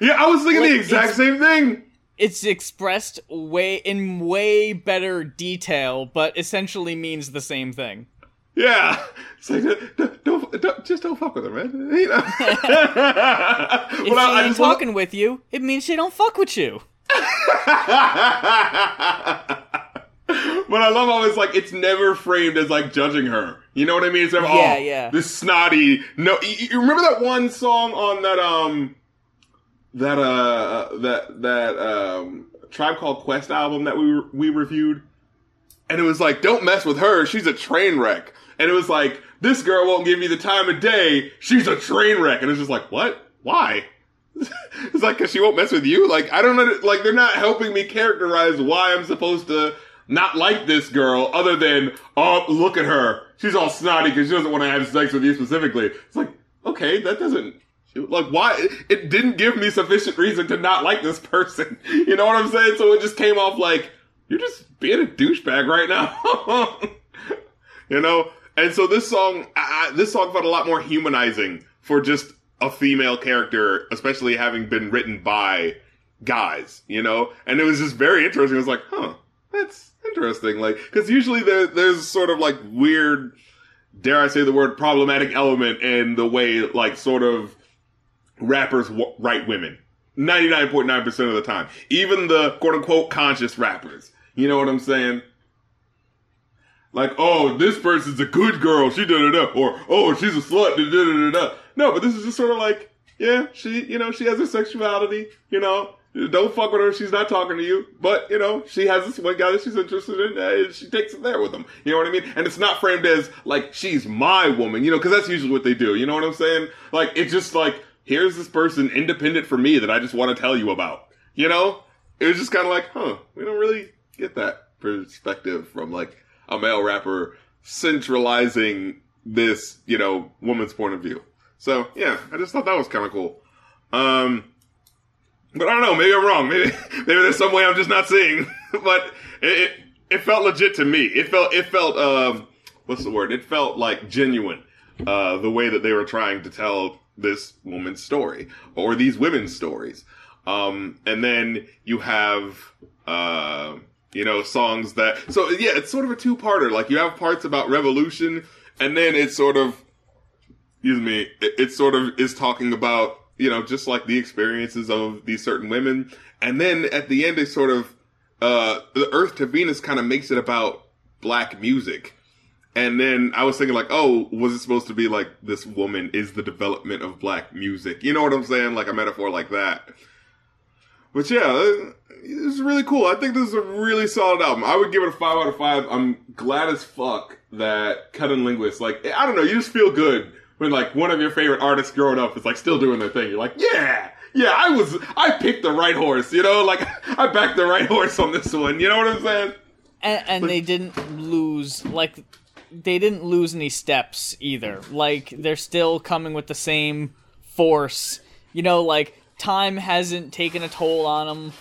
yeah, I was thinking Like, the exact same thing. It's expressed way in way better detail, but essentially means the same thing. Yeah. It's like, don't, don't, don't- just don't fuck with her, man. You know? If But she I- I ain't wanna- talking with you, it means she don't fuck with you. but I love how it's like it's never framed as like judging her. You know what I mean? It's never, Yeah, oh, yeah. This snotty. No, you, you remember that one song on that um that uh that that um Tribe Called Quest album that we we reviewed, and it was like, don't mess with her. She's a train wreck. And it was like, this girl won't give you the time of day. She's a train wreck. And it's just like, what? Why? it's like, cause she won't mess with you? Like, I don't know. Like, they're not helping me characterize why I'm supposed to not like this girl other than, oh, look at her. She's all snotty because she doesn't want to have sex with you specifically. It's like, okay, that doesn't, like, why? It didn't give me sufficient reason to not like this person. You know what I'm saying? So it just came off like, you're just being a douchebag right now. you know? And so this song, I, this song felt a lot more humanizing for just a female character, especially having been written by guys, you know? And it was just very interesting. I was like, huh, that's interesting. Like, cause usually there, there's sort of like weird, dare I say the word problematic element in the way like sort of rappers w- write women. 99.9% of the time. Even the quote unquote conscious rappers. You know what I'm saying? Like, oh, this person's a good girl, she da da da, or oh, she's a slut, da da da da. No, but this is just sort of like, yeah, she, you know, she has her sexuality, you know, don't fuck with her, she's not talking to you, but, you know, she has this one guy that she's interested in, uh, and she takes it there with him, you know what I mean? And it's not framed as, like, she's my woman, you know, because that's usually what they do, you know what I'm saying? Like, it's just like, here's this person independent from me that I just want to tell you about, you know? It was just kind of like, huh, we don't really get that perspective from, like, a male rapper centralizing this, you know, woman's point of view. So yeah, I just thought that was kind of cool. Um, but I don't know, maybe I'm wrong. Maybe maybe there's some way I'm just not seeing. but it, it it felt legit to me. It felt it felt um what's the word? It felt like genuine. Uh, the way that they were trying to tell this woman's story or these women's stories. Um, and then you have uh, you know, songs that so yeah, it's sort of a two-parter. Like you have parts about revolution, and then it's sort of excuse me, it, it sort of is talking about, you know, just like the experiences of these certain women. And then at the end, it sort of, uh, the Earth to Venus kind of makes it about black music. And then I was thinking like, oh, was it supposed to be like this woman is the development of black music? You know what I'm saying? Like a metaphor like that. But yeah, it's really cool. I think this is a really solid album. I would give it a five out of five. I'm glad as fuck that CunninLynguist, like, I don't know, you just feel good when like one of your favorite artists growing up is like still doing their thing. You're like, yeah, yeah, I was, I picked the right horse, you know, like I backed the right horse on this one. You know what I'm saying? and, and they didn't lose like they didn't lose any steps either. Like they're still coming with the same force. You know, like time hasn't taken a toll on them.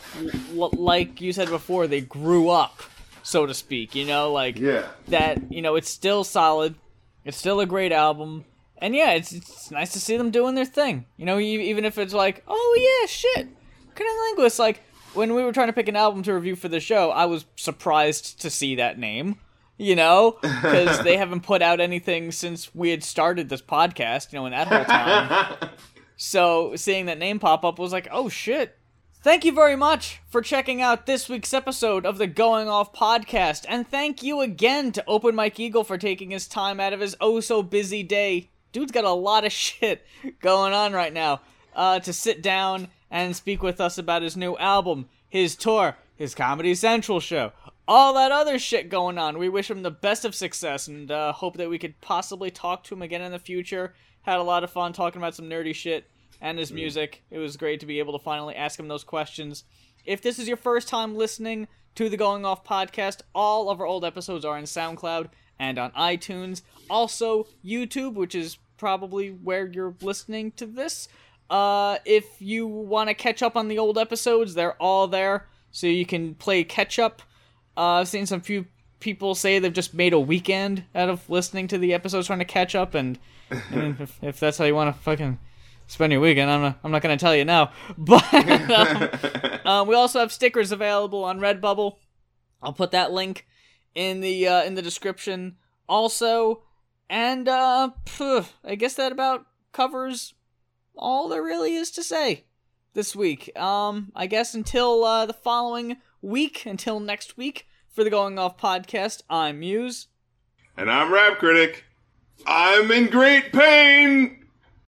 L- like you said before, they grew up, so to speak. You know, like Yeah. that. You know, it's still solid. It's still a great album. And yeah, it's, it's nice to see them doing their thing. You know, even if it's like, oh yeah, shit, Cunnilingus. Like when we were trying to pick an album to review for the show, I was surprised to see that name. You know, because they haven't put out anything since we had started this podcast. You know, in that whole time. So seeing that name pop up was like, oh shit. Thank you very much for checking out this week's episode of the Going Off podcast. And thank you again to Open Mike Eagle for taking his time out of his oh so busy day. Dude's got a lot of shit going on right now. Uh, to sit down and speak with us about his new album, his tour, his Comedy Central show, all that other shit going on. We wish him the best of success and uh, hope that we could possibly talk to him again in the future. Had a lot of fun talking about some nerdy shit and his music. It was great to be able to finally ask him those questions. If this is your first time listening to the Going Off podcast, all of our old episodes are in SoundCloud and on iTunes. Also, YouTube, which is probably where you're listening to this. Uh, if you want to catch up on the old episodes, they're all there, so you can play catch up. Uh, I've seen some few people say they've just made a weekend out of listening to the episodes, trying to catch up, and, and if, if that's how you want to fucking spend your weekend, I'm not, I'm not gonna tell you now. But um, um, we also have stickers available on Redbubble. I'll put that link in the uh, in the description also, and uh, phew, I guess that about covers all there really is to say this week. Um, I guess until uh, the following week, until next week for the Going Off podcast, I'm Muse. And I'm Rap Critic. I'm in great pain.